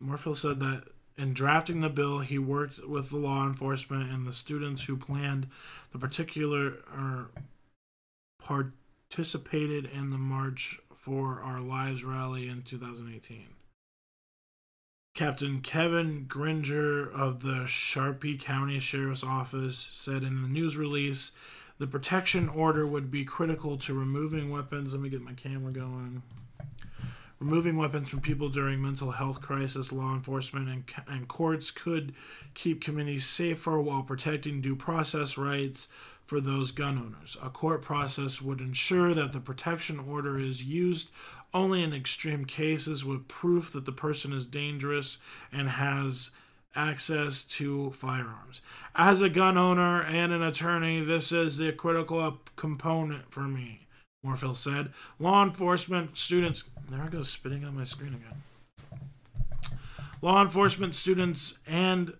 Morfeld said that in drafting the bill, he worked with the law enforcement and the students who planned the particular or participated in the March for Our Lives rally in 2018. Captain Kevin Gringer of the Sarpy County Sheriff's Office said in the news release the protection order would be critical to removing weapons. Let me get my camera going. Removing weapons from people during mental health crisis, law enforcement and, and courts could keep communities safer while protecting due process rights for those gun owners. A court process would ensure that the protection order is used only in extreme cases with proof that the person is dangerous and has access to firearms. As a gun owner and an attorney, this is the critical component for me, Morfeld said. Law enforcement students. There I go, spitting on my screen again. Law enforcement students and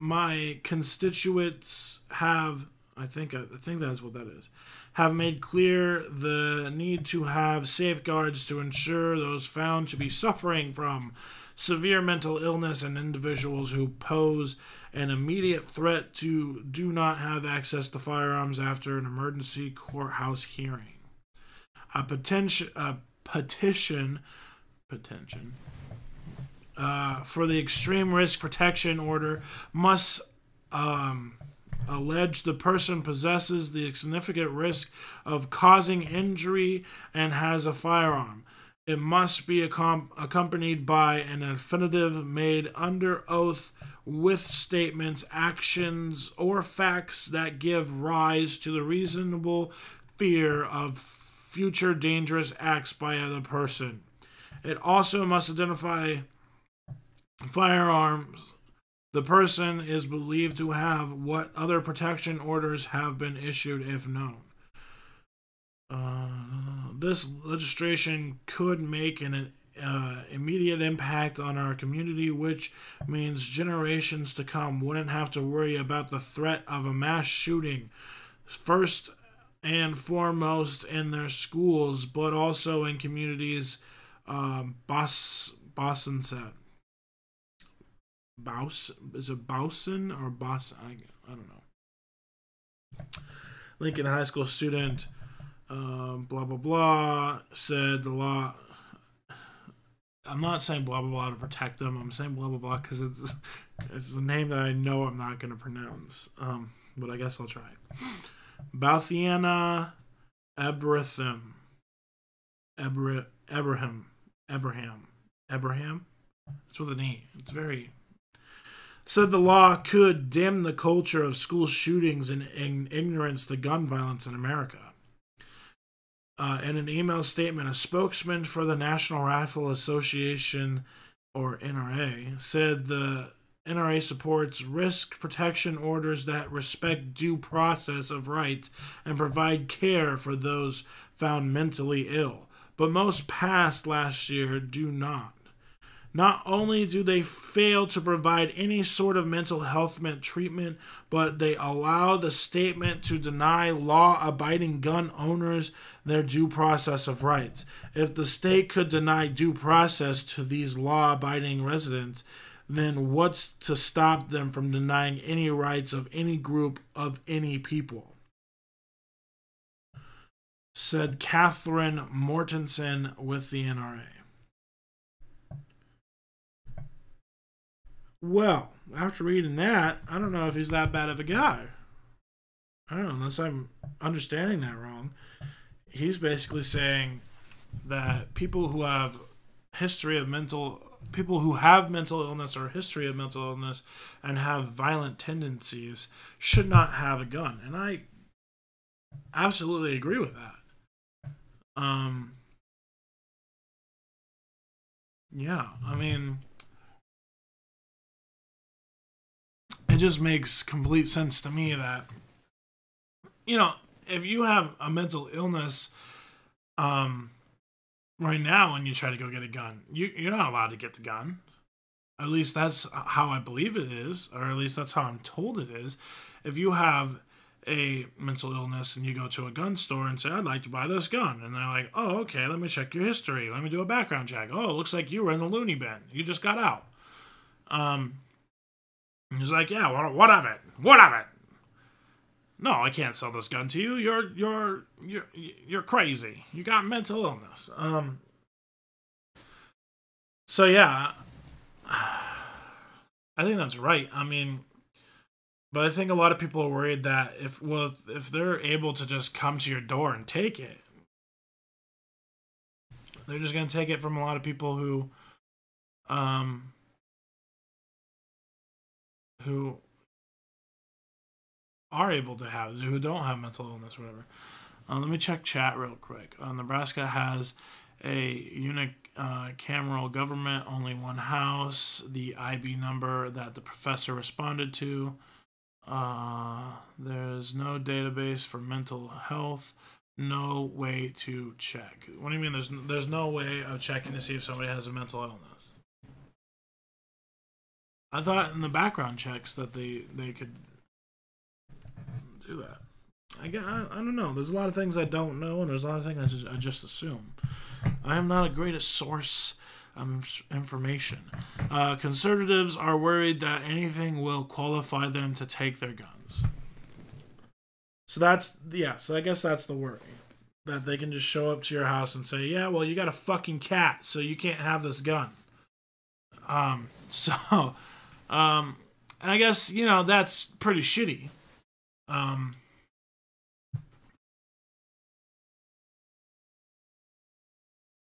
my constituents have I think I think that's what that is. Have made clear the need to have safeguards to ensure those found to be suffering from severe mental illness and individuals who pose an immediate threat to do not have access to firearms after an emergency courthouse hearing. A potential a petition, petition uh, for the extreme risk protection order must um, allege the person possesses the significant risk of causing injury and has a firearm. It must be accom- accompanied by an affidavit made under oath with statements, actions, or facts that give rise to the reasonable fear of future dangerous acts by other person. It also must identify firearms the person is believed to have what other protection orders have been issued if known. Uh, this legislation could make an uh, immediate impact on our community, which means generations to come wouldn't have to worry about the threat of a mass shooting, first and foremost in their schools, but also in communities. Um, Bos- Boston said. Baus is it Bausen or Bos? I, I don't know. Lincoln High School student, um, blah blah blah, said the law. I'm not saying blah blah blah to protect them. I'm saying blah blah blah because it's it's a name that I know I'm not going to pronounce. Um, but I guess I'll try. Balthiana Abratham. Abra- Abraham. Abraham. Abraham. It's with an E. It's very. Said the law could dim the culture of school shootings and, and ignorance to gun violence in America. Uh, in an email statement, a spokesman for the National Rifle Association, or NRA, said the NRA supports risk protection orders that respect due process of rights and provide care for those found mentally ill. But most passed last year do not. Not only do they fail to provide any sort of mental health treatment, but they allow the statement to deny law abiding gun owners their due process of rights. If the state could deny due process to these law abiding residents, then what's to stop them from denying any rights of any group of any people? Said Catherine Mortensen with the NRA. Well, after reading that, I don't know if he's that bad of a guy. I don't know, unless I'm understanding that wrong. He's basically saying that people who have history of mental people who have mental illness or history of mental illness and have violent tendencies should not have a gun. And I absolutely agree with that. Um yeah, I mean it just makes complete sense to me that you know if you have a mental illness um right now when you try to go get a gun. You, you're not allowed to get the gun. At least that's how i believe it is or at least that's how i'm told it is. If you have a mental illness and you go to a gun store and say i'd like to buy this gun and they're like oh okay let me check your history. Let me do a background check. Oh it looks like you were in the loony bin. You just got out. Um He's like, yeah, what, what of it? What of it? No, I can't sell this gun to you. You're you're you're you're crazy. You got mental illness. Um. So yeah, I think that's right. I mean, but I think a lot of people are worried that if well if they're able to just come to your door and take it, they're just gonna take it from a lot of people who, um, who are able to have, who don't have mental illness, whatever. Uh, let me check chat real quick. Uh, Nebraska has a unicameral uh, government, only one house. The IB number that the professor responded to. Uh, there's no database for mental health. No way to check. What do you mean? There's there's no way of checking to see if somebody has a mental illness. I thought in the background checks that they they could do that. I, I, I don't know. There's a lot of things I don't know, and there's a lot of things I just I just assume. I am not a greatest source of information. Uh, conservatives are worried that anything will qualify them to take their guns. So that's yeah. So I guess that's the worry that they can just show up to your house and say, "Yeah, well, you got a fucking cat, so you can't have this gun." Um. So um, I guess you know that's pretty shitty. Um,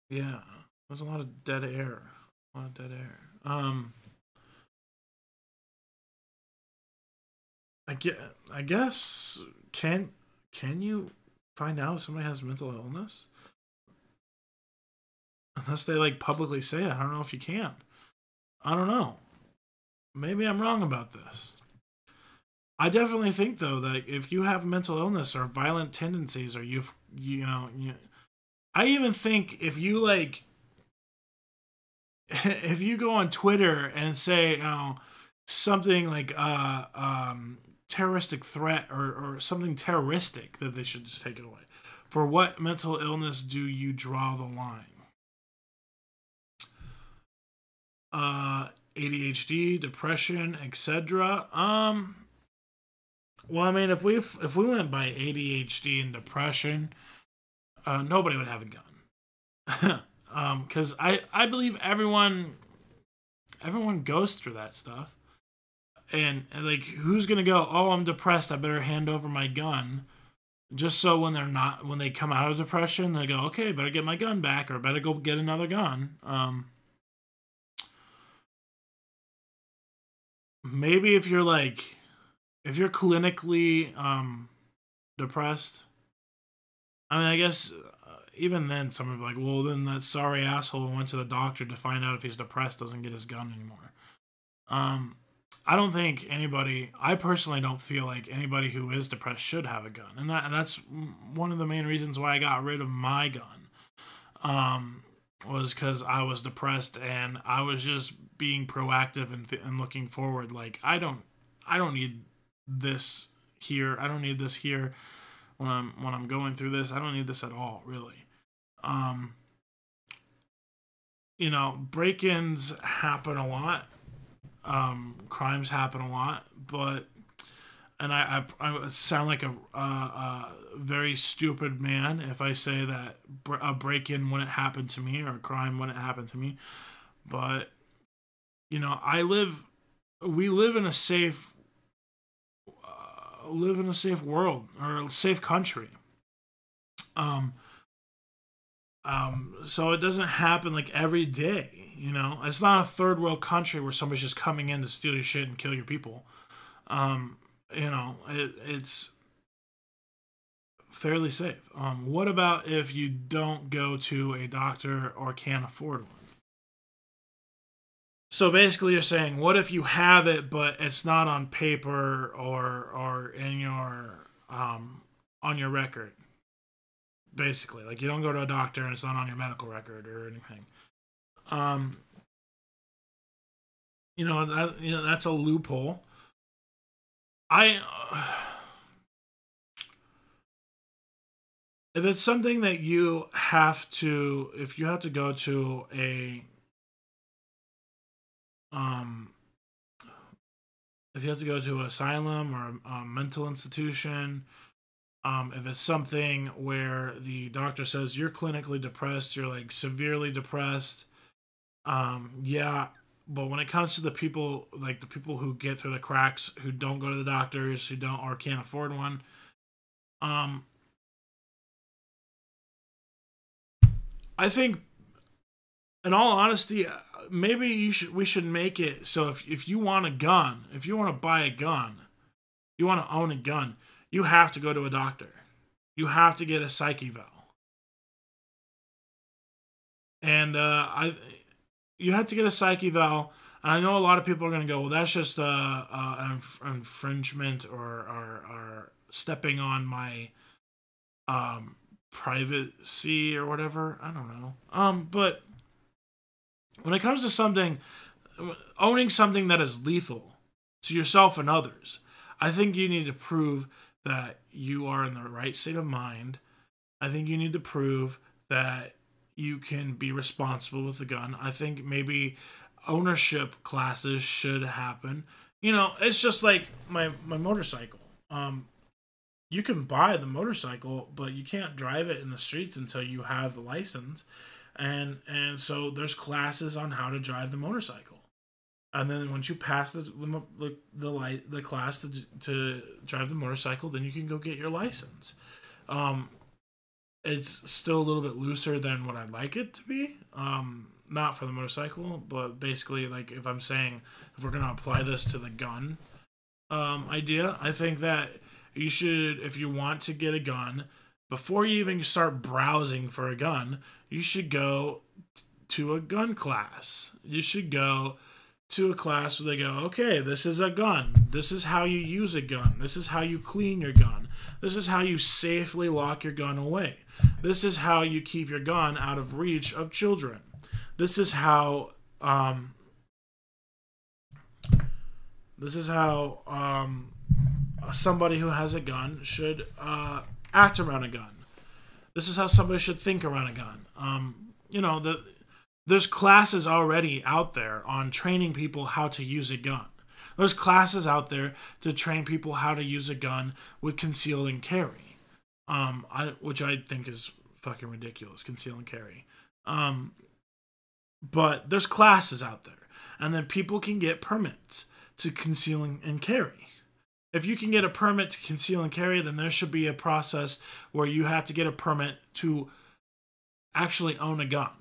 yeah, there's a lot of dead air. A lot of dead air. Um, I get. I guess can can you find out if somebody has mental illness? Unless they like publicly say it, I don't know if you can. I don't know. Maybe I'm wrong about this. I definitely think though that if you have mental illness or violent tendencies or you've you know you, I even think if you like if you go on Twitter and say you know something like uh um terroristic threat or or something terroristic that they should just take it away. For what mental illness do you draw the line? Uh ADHD, depression, etc. Um well, I mean, if we if we went by ADHD and depression, uh, nobody would have a gun. because um, I I believe everyone everyone goes through that stuff, and, and like who's gonna go? Oh, I'm depressed. I better hand over my gun, just so when they're not when they come out of depression, they go, okay, better get my gun back or better go get another gun. Um, maybe if you're like if you're clinically um depressed i mean i guess uh, even then someone like well then that sorry asshole went to the doctor to find out if he's depressed doesn't get his gun anymore. Um i don't think anybody i personally don't feel like anybody who is depressed should have a gun. And that that's one of the main reasons why i got rid of my gun um was because i was depressed and i was just being proactive and, th- and looking forward. Like i don't i don't need this here. I don't need this here when i'm when i'm going through this. I don't need this at all really. Um you know break-ins happen a lot. Um crimes happen a lot but and I, I, I sound like a, a, a, very stupid man if I say that a break in wouldn't happen to me or a crime wouldn't happen to me. But you know, I live, we live in a safe, live in a safe world or a safe country. Um, um, so it doesn't happen like every day, you know. It's not a third world country where somebody's just coming in to steal your shit and kill your people. Um, you know, it, it's fairly safe. Um, what about if you don't go to a doctor or can't afford one? So basically, you're saying, what if you have it, but it's not on paper or or in your um, on your record? Basically, like you don't go to a doctor and it's not on your medical record or anything. Um, you know that you know that's a loophole. I. Uh, if it's something that you have to if you have to go to a um, if you have to go to an asylum or a, a mental institution, um, if it's something where the doctor says you're clinically depressed, you're like severely depressed, um, yeah. But when it comes to the people, like the people who get through the cracks, who don't go to the doctors, who don't or can't afford one, um, I think, in all honesty, maybe you should we should make it so if if you want a gun, if you want to buy a gun, you want to own a gun, you have to go to a doctor. You have to get a psych eval. And uh, I, you have to get a psych eval. And I know a lot of people are going to go, well, that's just uh, uh, an infringement or, or, or stepping on my um, privacy or whatever. I don't know. Um, but when it comes to something, owning something that is lethal to yourself and others, I think you need to prove that you are in the right state of mind. I think you need to prove that you can be responsible with the gun. I think maybe ownership classes should happen. You know, it's just like my my motorcycle. Um you can buy the motorcycle, but you can't drive it in the streets until you have the license and and so there's classes on how to drive the motorcycle. And then once you pass the the, the light the class to, to drive the motorcycle then you can go get your license. Um it's still a little bit looser than what i'd like it to be. Um not for the motorcycle but basically like if i'm saying if we're going to apply this to the gun um idea i think that you should if you want to get a gun before you even start browsing for a gun you should go to a gun class. You should go to a class where they go, okay, this is a gun. This is how you use a gun. This is how you clean your gun. This is how you safely lock your gun away. This is how you keep your gun out of reach of children. This is how um, this is how um, somebody who has a gun should uh, act around a gun. This is how somebody should think around a gun. Um, you know, the there's classes already out there on training people how to use a gun. There's classes out there to train people how to use a gun with conceal and carry, um, I, which I think is fucking ridiculous. Conceal and carry. Um, but there's classes out there, and then people can get permits to conceal and carry. If you can get a permit to conceal and carry, then there should be a process where you have to get a permit to actually own a gun.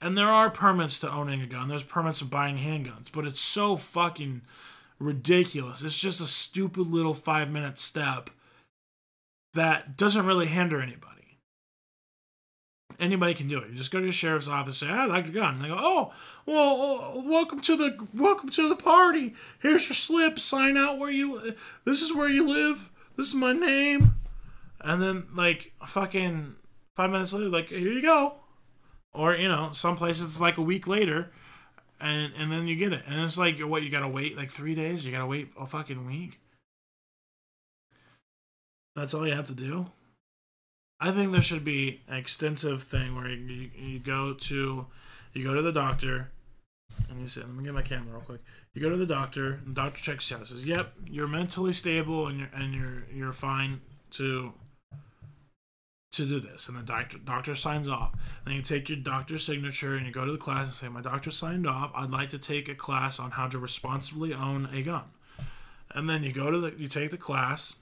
And there are permits to owning a gun. There's permits of buying handguns, but it's so fucking ridiculous. It's just a stupid little five minute step that doesn't really hinder anybody. Anybody can do it. You just go to your sheriff's office, say, "I'd like your gun," and they go, "Oh, well, uh, welcome to the welcome to the party. Here's your slip. Sign out where you. This is where you live. This is my name." And then, like, fucking five minutes later, like, here you go. Or you know, some places it's like a week later, and and then you get it, and it's like what you gotta wait like three days. You gotta wait a fucking week. That's all you have to do. I think there should be an extensive thing where you, you go to you go to the doctor and you say, "Let me get my camera real quick." You go to the doctor, and the doctor checks you out. Says, "Yep, you're mentally stable and you're and you're you're fine to to do this." And the doctor doctor signs off. Then you take your doctor's signature and you go to the class and say, "My doctor signed off. I'd like to take a class on how to responsibly own a gun." And then you go to the you take the class.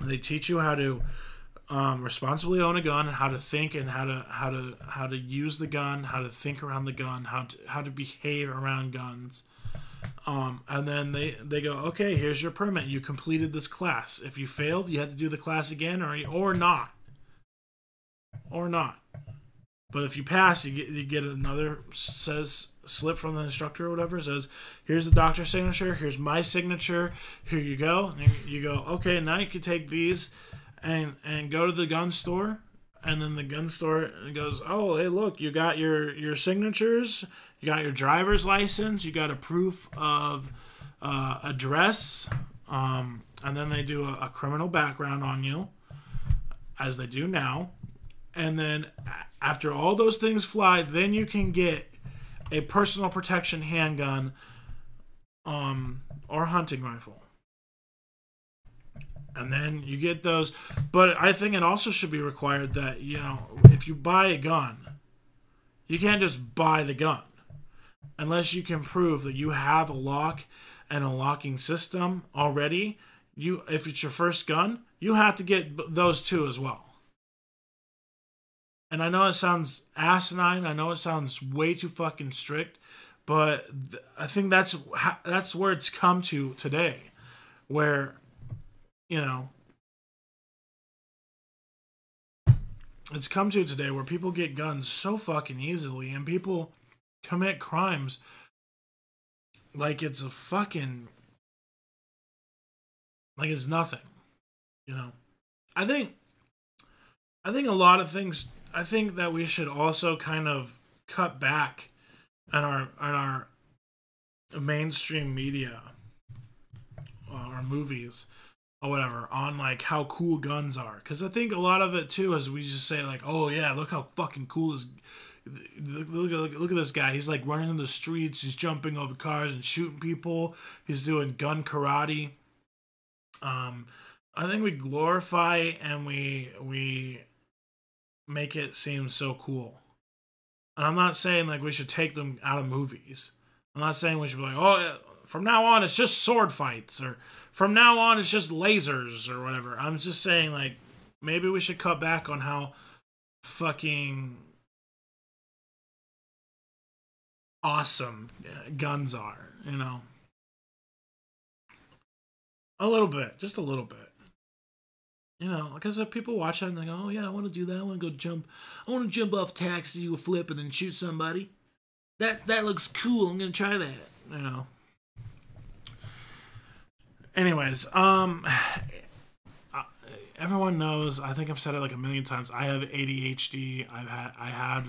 They teach you how to um, responsibly own a gun, how to think and how to how to how to use the gun, how to think around the gun, how to how to behave around guns. Um, and then they they go, okay, here's your permit. You completed this class. If you failed, you had to do the class again, or or not, or not. But if you pass, you get you get another says slip from the instructor or whatever says, here's the doctor's signature, here's my signature, here you go. And you go, okay, now you can take these and and go to the gun store and then the gun store goes oh hey look you got your your signatures you got your driver's license you got a proof of uh, address um, and then they do a, a criminal background on you as they do now. And then after all those things fly then you can get a personal protection handgun um, or hunting rifle and then you get those. But I think it also should be required that you know if you buy a gun, you can't just buy the gun unless you can prove that you have a lock and a locking system already. You, if it's your first gun, you have to get those two as well. And I know it sounds asinine. I know it sounds way too fucking strict, but I think that's that's where it's come to today, where you know, it's come to today where people get guns so fucking easily and people commit crimes like it's a fucking like it's nothing you know? I think i think a lot of things i think that we should also kind of cut back on our on our mainstream media uh, our movies or whatever on like how cool guns are. Because i think a lot of it too is we just say like oh yeah look how fucking cool is look, look, look at this guy. He's like running in the streets. He's jumping over cars and shooting people. He's doing gun karate. Um i think we glorify and we we make it seem so cool. And i'm not saying like we should take them out of movies. I'm not saying we should be like oh from now on it's just sword fights or from now on it's just lasers or whatever. I'm just saying like maybe we should cut back on how fucking awesome uh, guns are, you know. A little bit, just a little bit. You know, because people watch that and they go, "Oh yeah, I want to do that. I want to go jump. I want to jump off taxi, flip, and then shoot somebody." That that looks cool. I'm gonna try that. You know anyways, um, everyone knows. I think I've said it like a million times. I have ADHD. I've had I had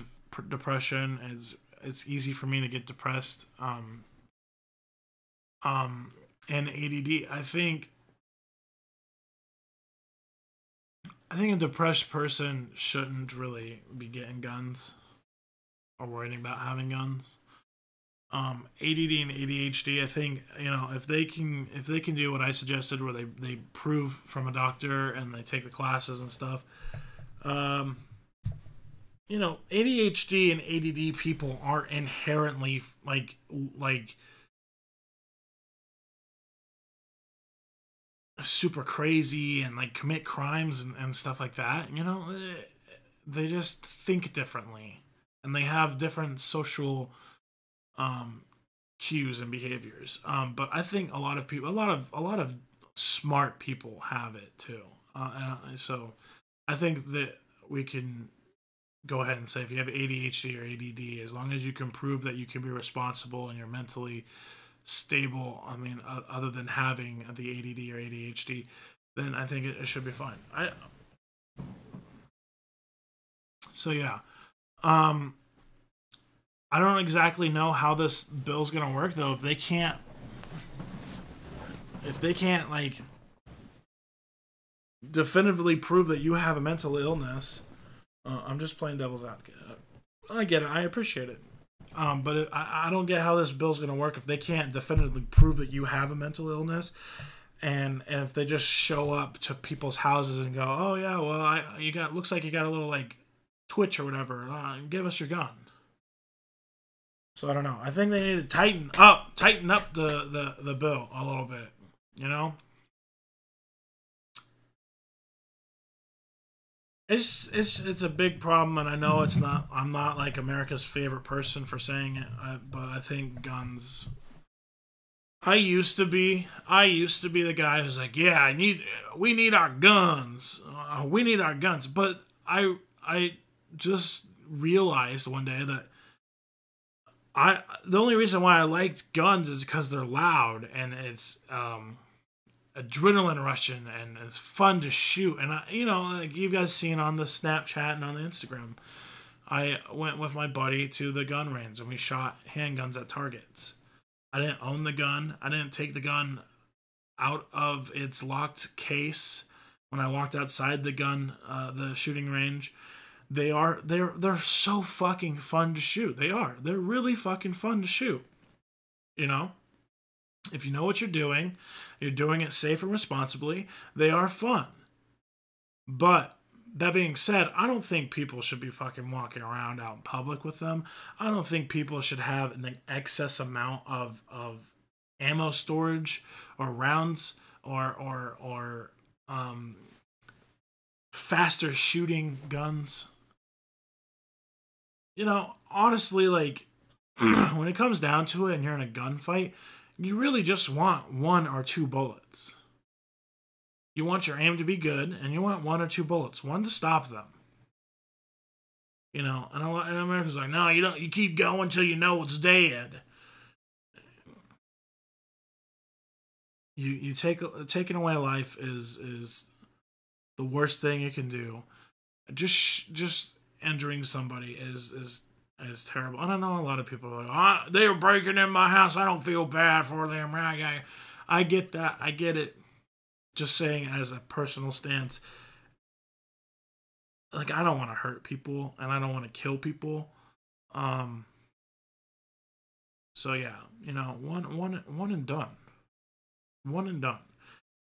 depression. It's it's easy for me to get depressed. Um, um, and ADD. I think. I think a depressed person shouldn't really be getting guns or worrying about having guns um, ADD and ADHD, I think you know if they can if they can do what I suggested, where they they prove from a doctor and they take the classes and stuff, um, you know, ADHD and ADD people aren't inherently like like super crazy and like commit crimes and, and stuff like that. You know, they just think differently and they have different social um cues and behaviors. Um, but I think a lot of people, a lot of a lot of smart people have it too. Uh, so I think that we can go ahead and say if you have ADHD or ADD, as long as you can prove that you can be responsible and you're mentally stable, I mean, uh, other than having the ADD or ADHD, then I think it, it should be fine. I so yeah, um, I don't exactly know how this bill's gonna work though. If they can't, if they can't like definitively prove that you have a mental illness, uh, I'm just playing devil's advocate. I get it. I appreciate it. Um, but it, I, I don't get how this bill's going to work if they can't definitively prove that you have a mental illness, and and if they just show up to people's houses and go, oh yeah, well I you got looks like you got a little like twitch or whatever. Uh, give us your gun. So I don't know. I think they need to tighten up, tighten up the the the bill a little bit. You know. It's it's it's a big problem, and I know it's not. I'm not like America's favorite person for saying it, I, but I think guns. I used to be. I used to be the guy who's like, yeah, I need. We need our guns. Uh, we need our guns. But I I just realized one day that I the only reason why I liked guns is because they're loud and it's um adrenaline rushing and it's fun to shoot. And I, you know, like you guys seen on the Snapchat and on the Instagram, I went with my buddy to the gun range and we shot handguns at targets. I didn't own the gun. I didn't take the gun out of its locked case when I walked outside the gun, uh, the shooting range. They are they're they're so fucking fun to shoot. They are. They're really fucking fun to shoot. You know if you know what you're doing, you're doing it safe and responsibly, they are fun. But that being said, I don't think people should be fucking walking around out in public with them. I don't think people should have an excess amount of of ammo storage or rounds or or or um faster shooting guns. You know, honestly like when it comes down to it and you're in a gunfight, you really just want one or two bullets. You want your aim to be good, and you want one or two bullets, one to stop them. You know, and, and America's like, no, you don't. You keep going till you know it's dead. You you take taking away life is is the worst thing you can do. Just just injuring somebody is is is terrible. I don't know a lot of people are like, oh, they are breaking in my house. I don't feel bad for them. I, I get that. I get it. Just saying as a personal stance, like I don't want to hurt people and I don't want to kill people. Um. So yeah, you know, one one one and done. One and done.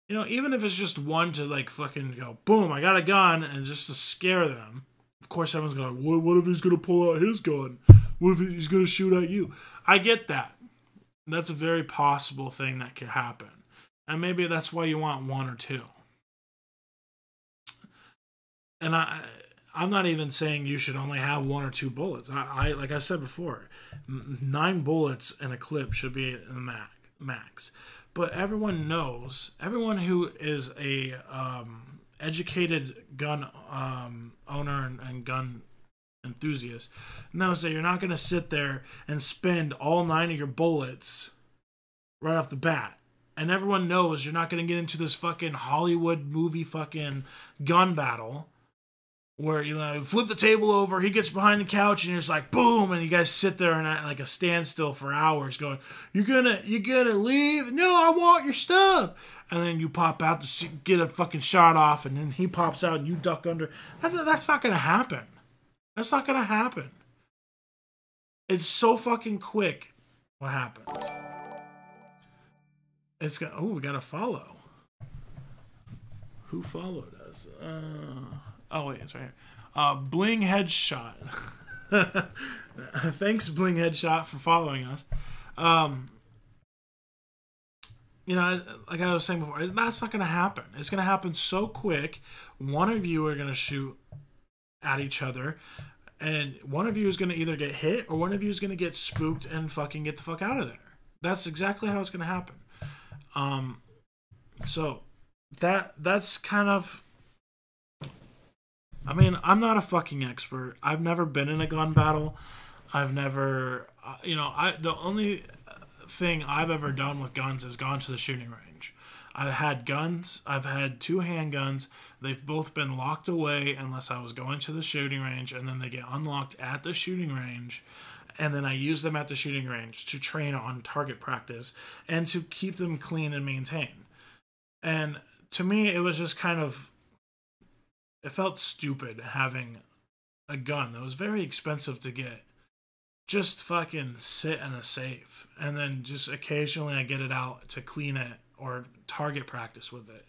You know, even if it's just one to like fucking go, boom, I got a gun, and just to scare them of course, everyone's going, to what, what if he's going to pull out his gun? What if he's going to shoot at you? I get that. That's a very possible thing that could happen. And maybe that's why you want one or two. And I, I'm not even saying you should only have one or two bullets. I, I like I said before, nine bullets in a clip should be in the max. But everyone knows, everyone who is a um, educated gun um, owner and, and gun enthusiast knows that you're not going to sit there and spend all nine of your bullets right off the bat. And everyone knows you're not going to get into this fucking Hollywood movie fucking gun battle where you know flip the table over, he gets behind the couch, and you're just like boom, and you guys sit there and at like a standstill for hours, going, "You're gonna, you're gonna leave? No, I want your stuff." And then you pop out to get a fucking shot off, and then he pops out, and you duck under. That, that's not gonna happen. That's not gonna happen. It's so fucking quick. What happens? It's got. Oh, we got to follow. Who followed us? Uh. Oh wait, it's right here. Uh, Bling Headshot. Thanks, Bling Headshot, for following us. Um, you know, like I was saying before, that's not going to happen. It's going to happen so quick. One of you are going to shoot at each other, and one of you is going to either get hit or one of you is going to get spooked and fucking get the fuck out of there. That's exactly how it's going to happen. Um, so that that's kind of. I mean, I'm not a fucking expert. I've never been in a gun battle. I've never, uh, you know, I the only thing I've ever done with guns is gone to the shooting range. I've had guns. I've had two handguns. They've both been locked away unless I was going to the shooting range, and then they get unlocked at the shooting range. And then I use them at the shooting range to train on target practice and to keep them clean and maintained. And to me, it was just kind of, it felt stupid having a gun that was very expensive to get just fucking sit in a safe and then just occasionally I get it out to clean it or target practice with it.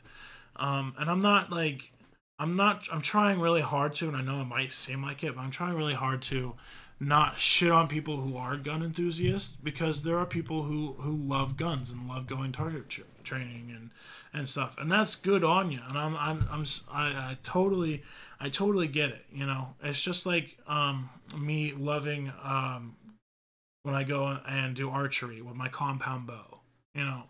Um, and I'm not like I'm not I'm trying really hard to and I know it might seem like it, but I'm trying really hard to not shit on people who are gun enthusiasts because there are people who who love guns and love going target tra- training and and stuff. And that's good on you. And I'm I'm I'm I, I totally I totally get it you know? It's just like um me loving um when I go and do archery with my compound bow you know?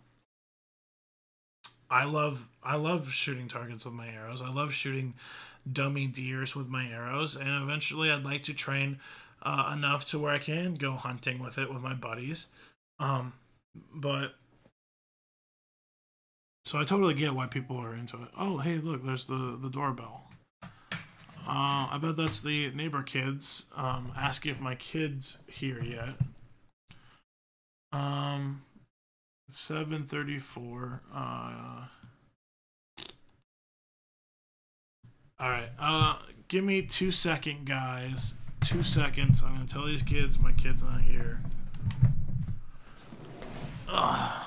I love I love shooting targets with my arrows. I love shooting dummy deers with my arrows. And eventually I'd like to train uh, enough to where I can go hunting with it with my buddies. Um, but so I totally get why people are into it. Oh, hey, look, there's the the doorbell. Uh, I bet that's the neighbor kids um, asking if my kid's here yet. Um, seven thirty four. Uh, all right. Uh, give me two second, guys two seconds. I'm gonna tell these kids my kid's not here. Ugh.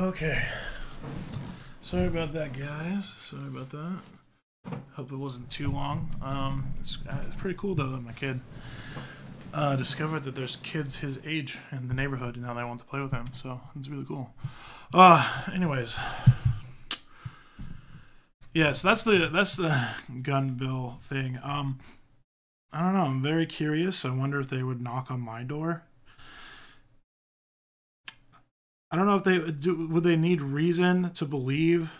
Okay. Sorry about that, guys. Sorry about that. Hope it wasn't too long. Um, it's, uh, it's pretty cool though that my kid uh, discovered that there's kids his age in the neighborhood and now they want to play with him. So it's really cool. Uh, anyways, yeah. So that's the that's the gun bill thing. Um, I don't know. I'm very curious. I wonder if they would knock on my door I don't know if they do. Would they need reason to believe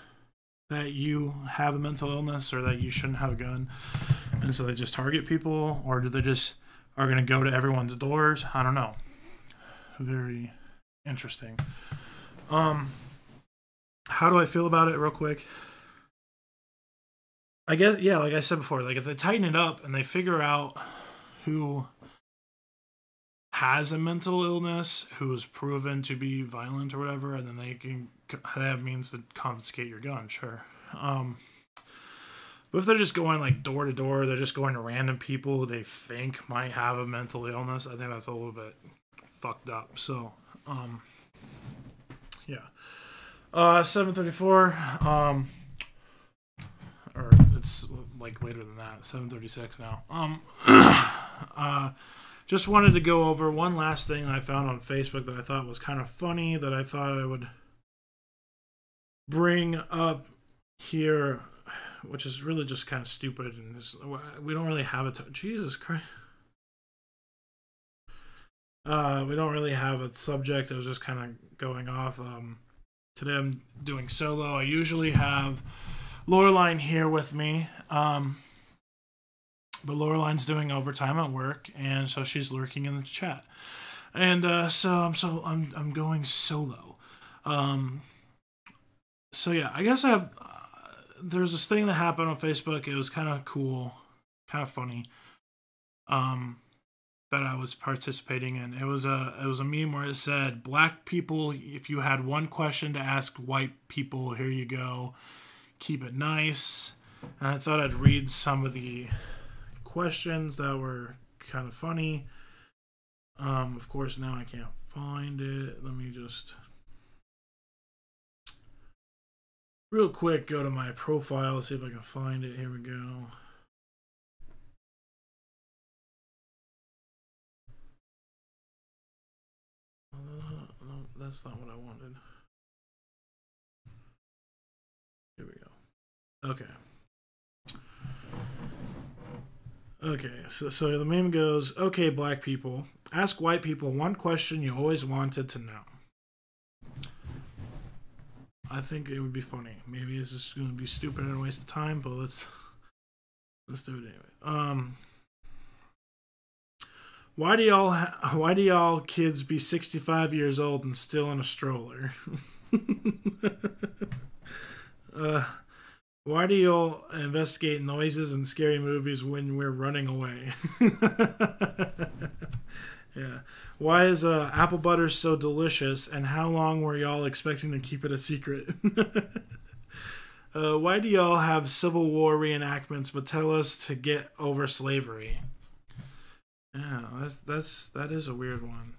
that you have a mental illness or that you shouldn't have a gun, and so they just target people, or do they just are going to go to everyone's doors? I don't know. Very interesting. Um, how do I feel about it, real quick? I guess yeah, like I said before, like if they tighten it up and they figure out who has a mental illness who is proven to be violent or whatever, and then they can have means to confiscate your gun. Sure. Um, but if they're just going like door to door, they're just going to random people who they think might have a mental illness. I think that's a little bit fucked up. So, um, yeah. Uh, seven thirty four. Um, or it's like later than that. Seven thirty six now. Um, uh just wanted to go over one last thing I found on Facebook that I thought was kind of funny that I thought I would bring up here, which is really just kind of stupid and we don't really have it. Jesus Christ. Uh, we don't really have a subject. It was just kind of going off. Um, today I'm doing solo. I usually have Laureline here with me, um, but Laureline's doing overtime at work, and so she's lurking in the chat. And uh, so I'm so I'm I'm going solo. Um, so yeah, I guess I have. Uh, there's this thing that happened on Facebook. It was kind of cool, kind of funny. Um, that I was participating in. It was a it was a meme where it said, "Black people, if you had one question to ask white people, here you go. Keep it nice." And I thought I'd read some of the questions that were kind of funny. Um, of course, now I can't find it. Let me just real quick go to my profile, see if I can find it. Here we go. Uh, that's not what I wanted. Here we go. Okay. Okay, so, so the meme goes, okay, black people, ask white people one question you always wanted to know. I think it would be funny. Maybe it's just going to be stupid and a waste of time, but let's let's do it anyway. Um, why do y'all ha- why do y'all kids be 65 years old and still in a stroller? uh, why do y'all investigate noises in scary movies when we're running away? yeah. Why is uh, apple butter so delicious, and how long were y'all expecting to keep it a secret? uh, why do y'all have Civil War reenactments but tell us to get over slavery? Yeah, that's that's that is a weird one.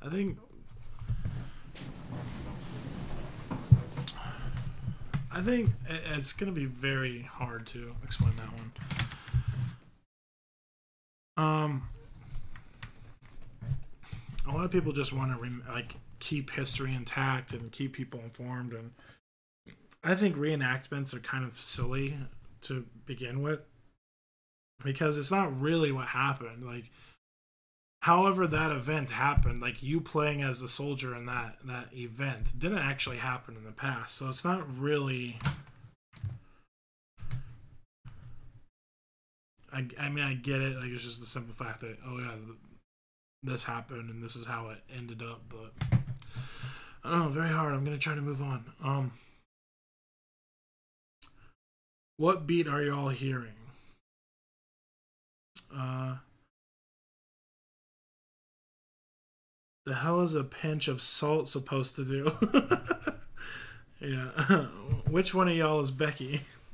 I think I think it's going to be very hard to explain that one. Um, a lot of people just want to re- like keep history intact and keep people informed, and I think reenactments are kind of silly to begin with because it's not really what happened. Like, however that event happened, like you playing as the soldier in that that event didn't actually happen in the past. So it's not really. I, I mean I get it like it's just the simple fact that oh yeah this happened and this is how it ended up but I don't know very hard I'm gonna try to move on um what beat are y'all hearing uh, the hell is a pinch of salt supposed to do? yeah. Which one of y'all is Becky?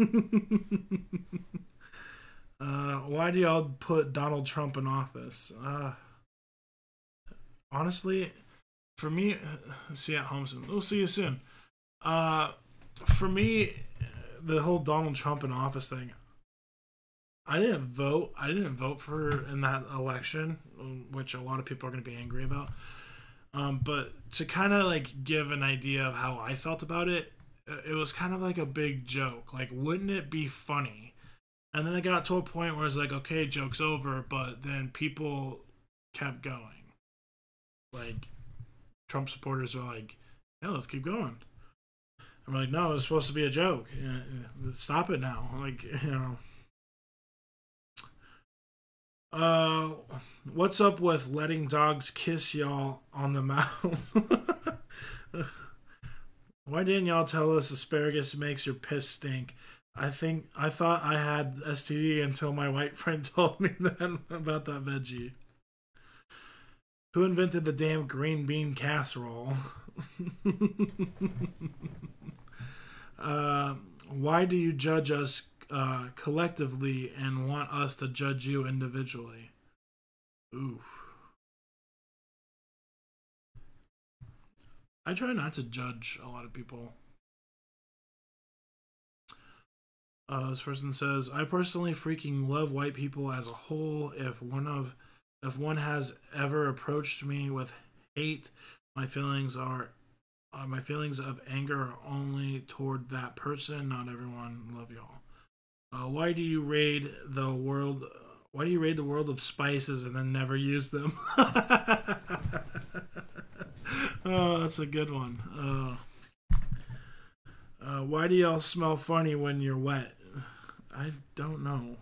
uh, why do y'all put Donald Trump in office? Uh, honestly, for me, see you at home soon. We'll see you soon. Uh, for me, the whole Donald Trump in office thing, I didn't vote. I didn't vote for in that election, which a lot of people are going to be angry about. Um, but to kind of like give an idea of how I felt about it, uh, it was kind of like a big joke. Like, wouldn't it be funny? And then it got to a point where it's like, okay, joke's over. But then people kept going. Like, Trump supporters are like, yeah, let's keep going. I'm like, no, it's supposed to be a joke. Uh, uh, stop it now. Like, you know. Uh, what's up with letting dogs kiss y'all on the mouth? Why didn't y'all tell us asparagus makes your piss stink? I think I thought I had STD until my white friend told me that about that veggie. Who invented the damn green bean casserole? uh, why do you judge us uh, collectively and want us to judge you individually. Ooh. I try not to judge a lot of people. Uh, this person says, "I personally freaking love white people as a whole. If one of, if one has ever approached me with hate, my feelings are, uh, my feelings of anger are only toward that person. Not everyone. Love y'all." Uh, why do you raid the world? Why do you raid the world of spices and then never use them? uh, that's a good one. Uh, uh, why do y'all smell funny when you're wet? I don't know.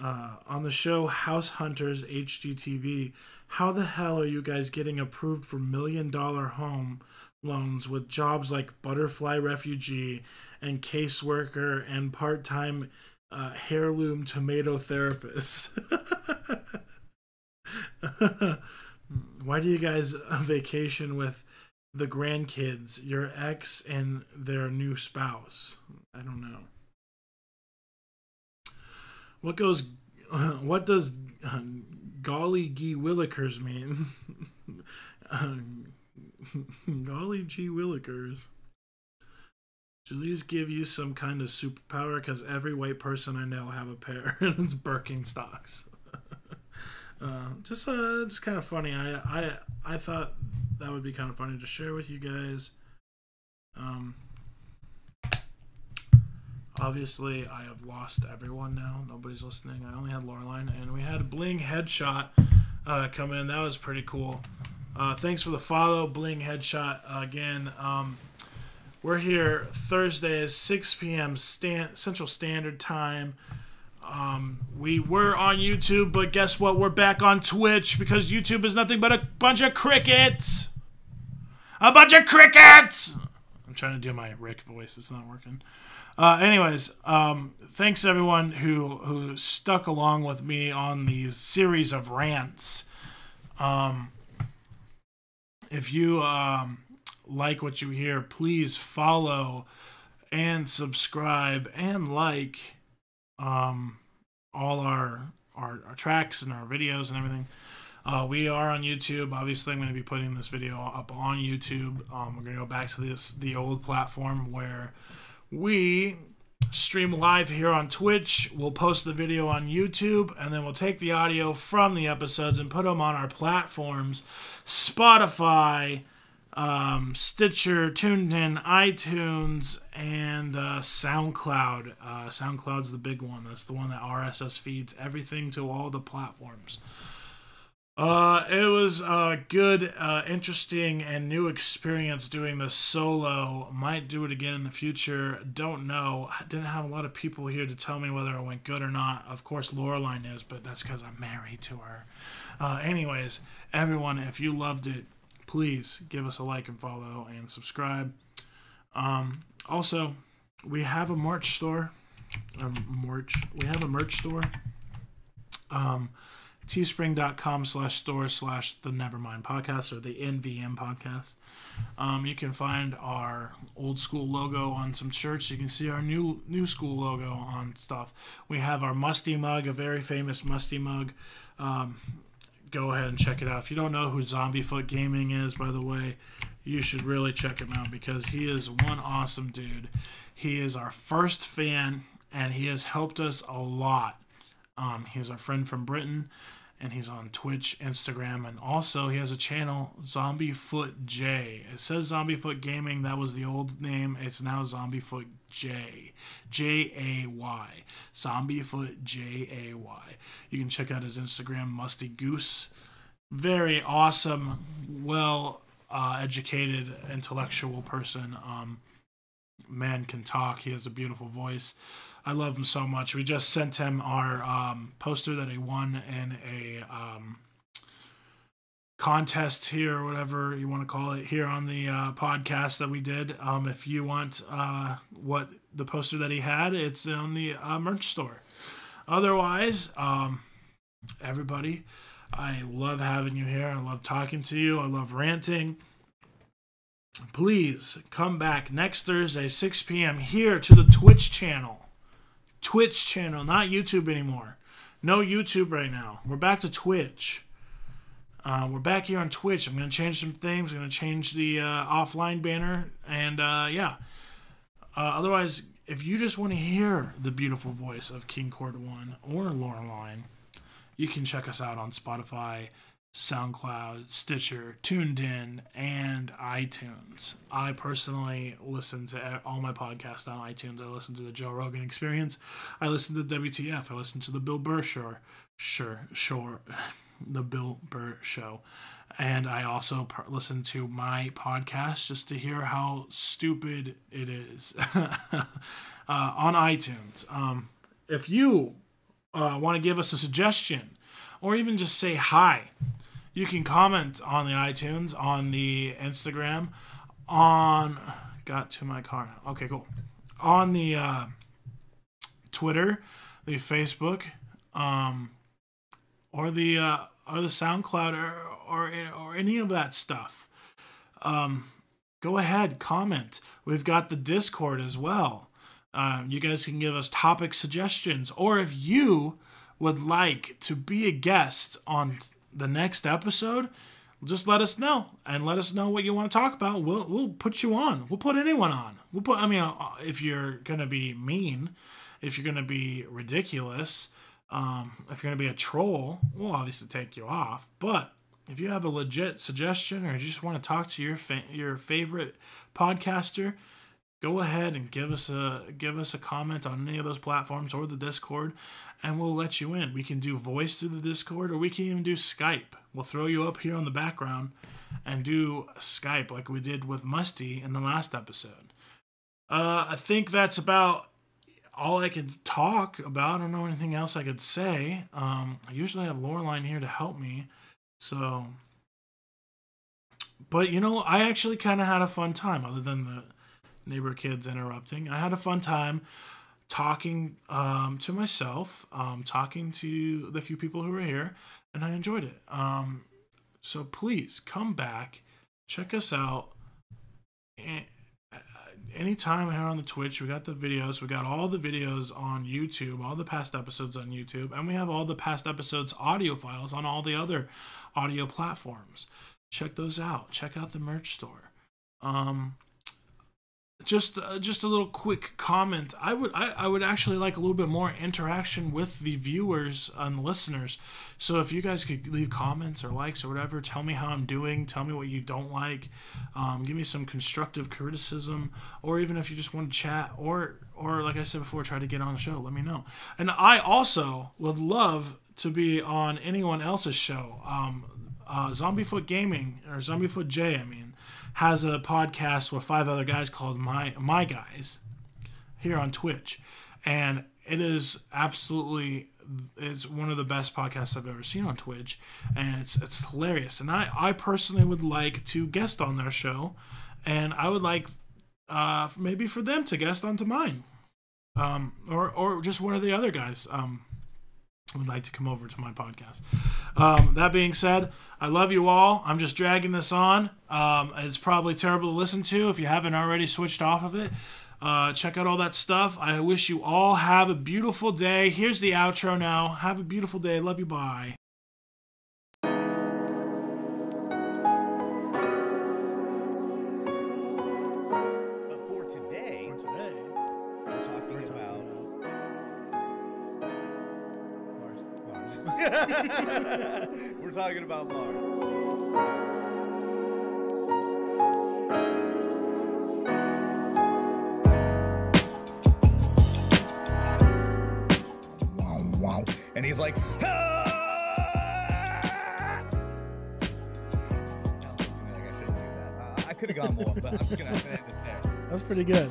Uh, on the show House Hunters HGTV, how the hell are you guys getting approved for million dollar home loans with jobs like butterfly refugee and caseworker and part time uh, heirloom tomato therapist? Why do you guys vacation with the grandkids, your ex, and their new spouse? I don't know. What goes? What does golly gee willikers mean? golly gee willikers. Julie's give you some kind of superpower because every white person I know have a pair, and it's Birkenstocks. uh, just, uh, just kind of funny. I, I, I thought that would be kind of funny to share with you guys. Um, obviously, I have lost everyone now. Nobody's listening. I only had Laureline, and we had Bling headshot uh, come in. That was pretty cool. Uh, thanks for the follow, Bling headshot again. Um, we're here Thursdays, 6 p.m. Central Standard Time. Um, we were on YouTube, but guess what? We're back on Twitch because YouTube is nothing but a bunch of crickets. A bunch of crickets. I'm trying to do my Rick voice. It's not working. Uh, anyways, um, thanks everyone who who stuck along with me on these series of rants. Um, if you um, like what you hear, please follow and subscribe and like um, all our, our, our tracks and our videos and everything. Uh, we are on YouTube. Obviously, I'm going to be putting this video up on YouTube. Um, we're going to go back to this the old platform where we stream live here on Twitch. We'll post the video on YouTube, and then we'll take the audio from the episodes and put them on our platforms: Spotify, um, Stitcher, TuneIn, iTunes, and uh, SoundCloud. Uh, SoundCloud's the big one. That's the one that RSS feeds everything to all the platforms. Uh, it was a good, uh, interesting, and new experience doing this solo. Might do it again in the future. Don't know. Didn't have a lot of people here to tell me whether it went good or not. Of course, Laureline is, but that's because I'm married to her. Uh, anyways, everyone, if you loved it, please give us a like and follow and subscribe. Um, also, we have a merch store. Um, merch. We have a merch store. Um, teespring.com slash store slash the Nevermind podcast or the NVM podcast. Um, you can find our old school logo on some shirts. You can see our new new school logo on stuff. We have our Musty mug, a very famous Musty mug. Um, go ahead and check it out. If you don't know who Zombiefoot Gaming is, by the way, you should really check him out because he is one awesome dude. He is our first fan and he has helped us a lot. Um, he's our friend from Britain and he's on Twitch, Instagram, and also he has a channel, Zombie Foot J. It says Zombie Foot Gaming, that was the old name. It's now Zombiefoot J. J A Y. Zombiefoot J A Y. You can check out his Instagram, Musty Goose. Very awesome, well uh, educated, intellectual person. Um, man can talk. He has a beautiful voice. I love him so much. We just sent him our um, poster that he won in a um, contest here, or whatever you want to call it, here on the uh, podcast that we did. Um, if you want uh, what the poster that he had, it's on the uh, merch store. Otherwise, um, everybody, I love having you here. I love talking to you. I love ranting please come back next Thursday, 6 p.m. here to the Twitch channel. Twitch channel, not YouTube anymore. No YouTube right now. We're back to Twitch. Uh, we're back here on Twitch. I'm going to change some things. I'm going to change the uh, offline banner. And uh, yeah. Uh, otherwise, if you just want to hear the beautiful voice of King Court 1 or Laureline, you can check us out on Spotify, SoundCloud, Stitcher, TuneIn, and iTunes. I personally listen to all my podcasts on iTunes. I listen to the Joe Rogan Experience. I listen to WTF. I listen to the Bill Burr Show. Sure, sure. the Bill Burr Show. And I also per- listen to my podcast just to hear how stupid it is uh, on iTunes. Um, if you uh, want to give us a suggestion or even just say hi, you can comment on the iTunes, on the Instagram, on. Got to my car. Okay, cool. On the uh, Twitter, the Facebook, um, or the uh, or the SoundCloud or, or or any of that stuff. Um, go ahead, comment. We've got the Discord as well. Um, you guys can give us topic suggestions, or if you would like to be a guest on the next episode, just let us know and let us know what you want to talk about. We'll we'll put you on. We'll put anyone on. We'll put. I mean, uh, if you're gonna be mean, if you're gonna be ridiculous, um, if you're gonna be a troll, we'll obviously take you off. But if you have a legit suggestion or you just want to talk to your fa- your favorite podcaster, go ahead and give us a give us a comment on any of those platforms or the Discord, and we'll let you in. We can do voice through the Discord, or we can even do Skype. We'll throw you up here on the background and do Skype like we did with Musty in the last episode. Uh, I think that's about all I could talk about. I don't know anything else I could say. Um, I usually have Laureline here to help me, so. But you know, I actually kind of had a fun time, other than the neighbor kids interrupting. I had a fun time talking um, to myself, um, talking to the few people who were here, and I enjoyed it. Um, so please come back, check us out. And anytime here on the Twitch, we got the videos. We got all the videos on YouTube, all the past episodes on YouTube, and we have all the past episodes audio files on all the other audio platforms. Check those out. Check out the merch store. Um, just uh, just a little quick comment. I would I, I would actually like a little bit more interaction with the viewers and listeners. So if you guys could leave comments or likes or whatever tell me how i'm doing tell me what you don't like um, give me some constructive criticism or even if you just want to chat or or like i said before try to get on the show let me know. And i also would love to be on anyone else's show um, uh, zombiefoot gaming or zombiefoot j i mean has a podcast with five other guys called My My Guys here on Twitch, and it is absolutely it's one of the best podcasts I've ever seen on Twitch, and it's it's hilarious. And I I personally would like to guest on their show, and I would like uh maybe for them to guest onto mine, um or or just one of the other guys. Um would like to come over to my podcast. Um, that being said, I love you all. I'm just dragging this on. Um, it's probably terrible to listen to if you haven't already switched off of it. Uh, check out all that stuff. I wish you all have a beautiful day. Here's the outro now. Have a beautiful day. Love you. Bye. we're talking about Mars. Wow, wow. And he's like, "Ah!" I. Uh, I could have gone more, but I'm just gonna end it there. That's pretty good.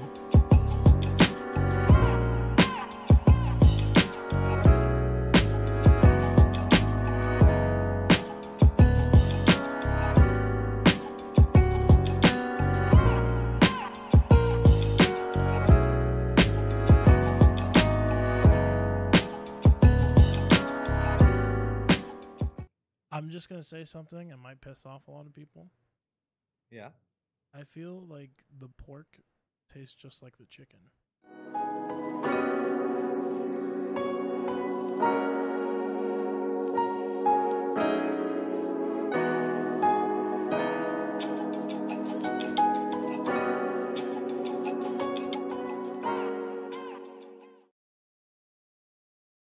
Just gonna say something that might piss off a lot of people. Yeah. I feel like the pork tastes just like the chicken.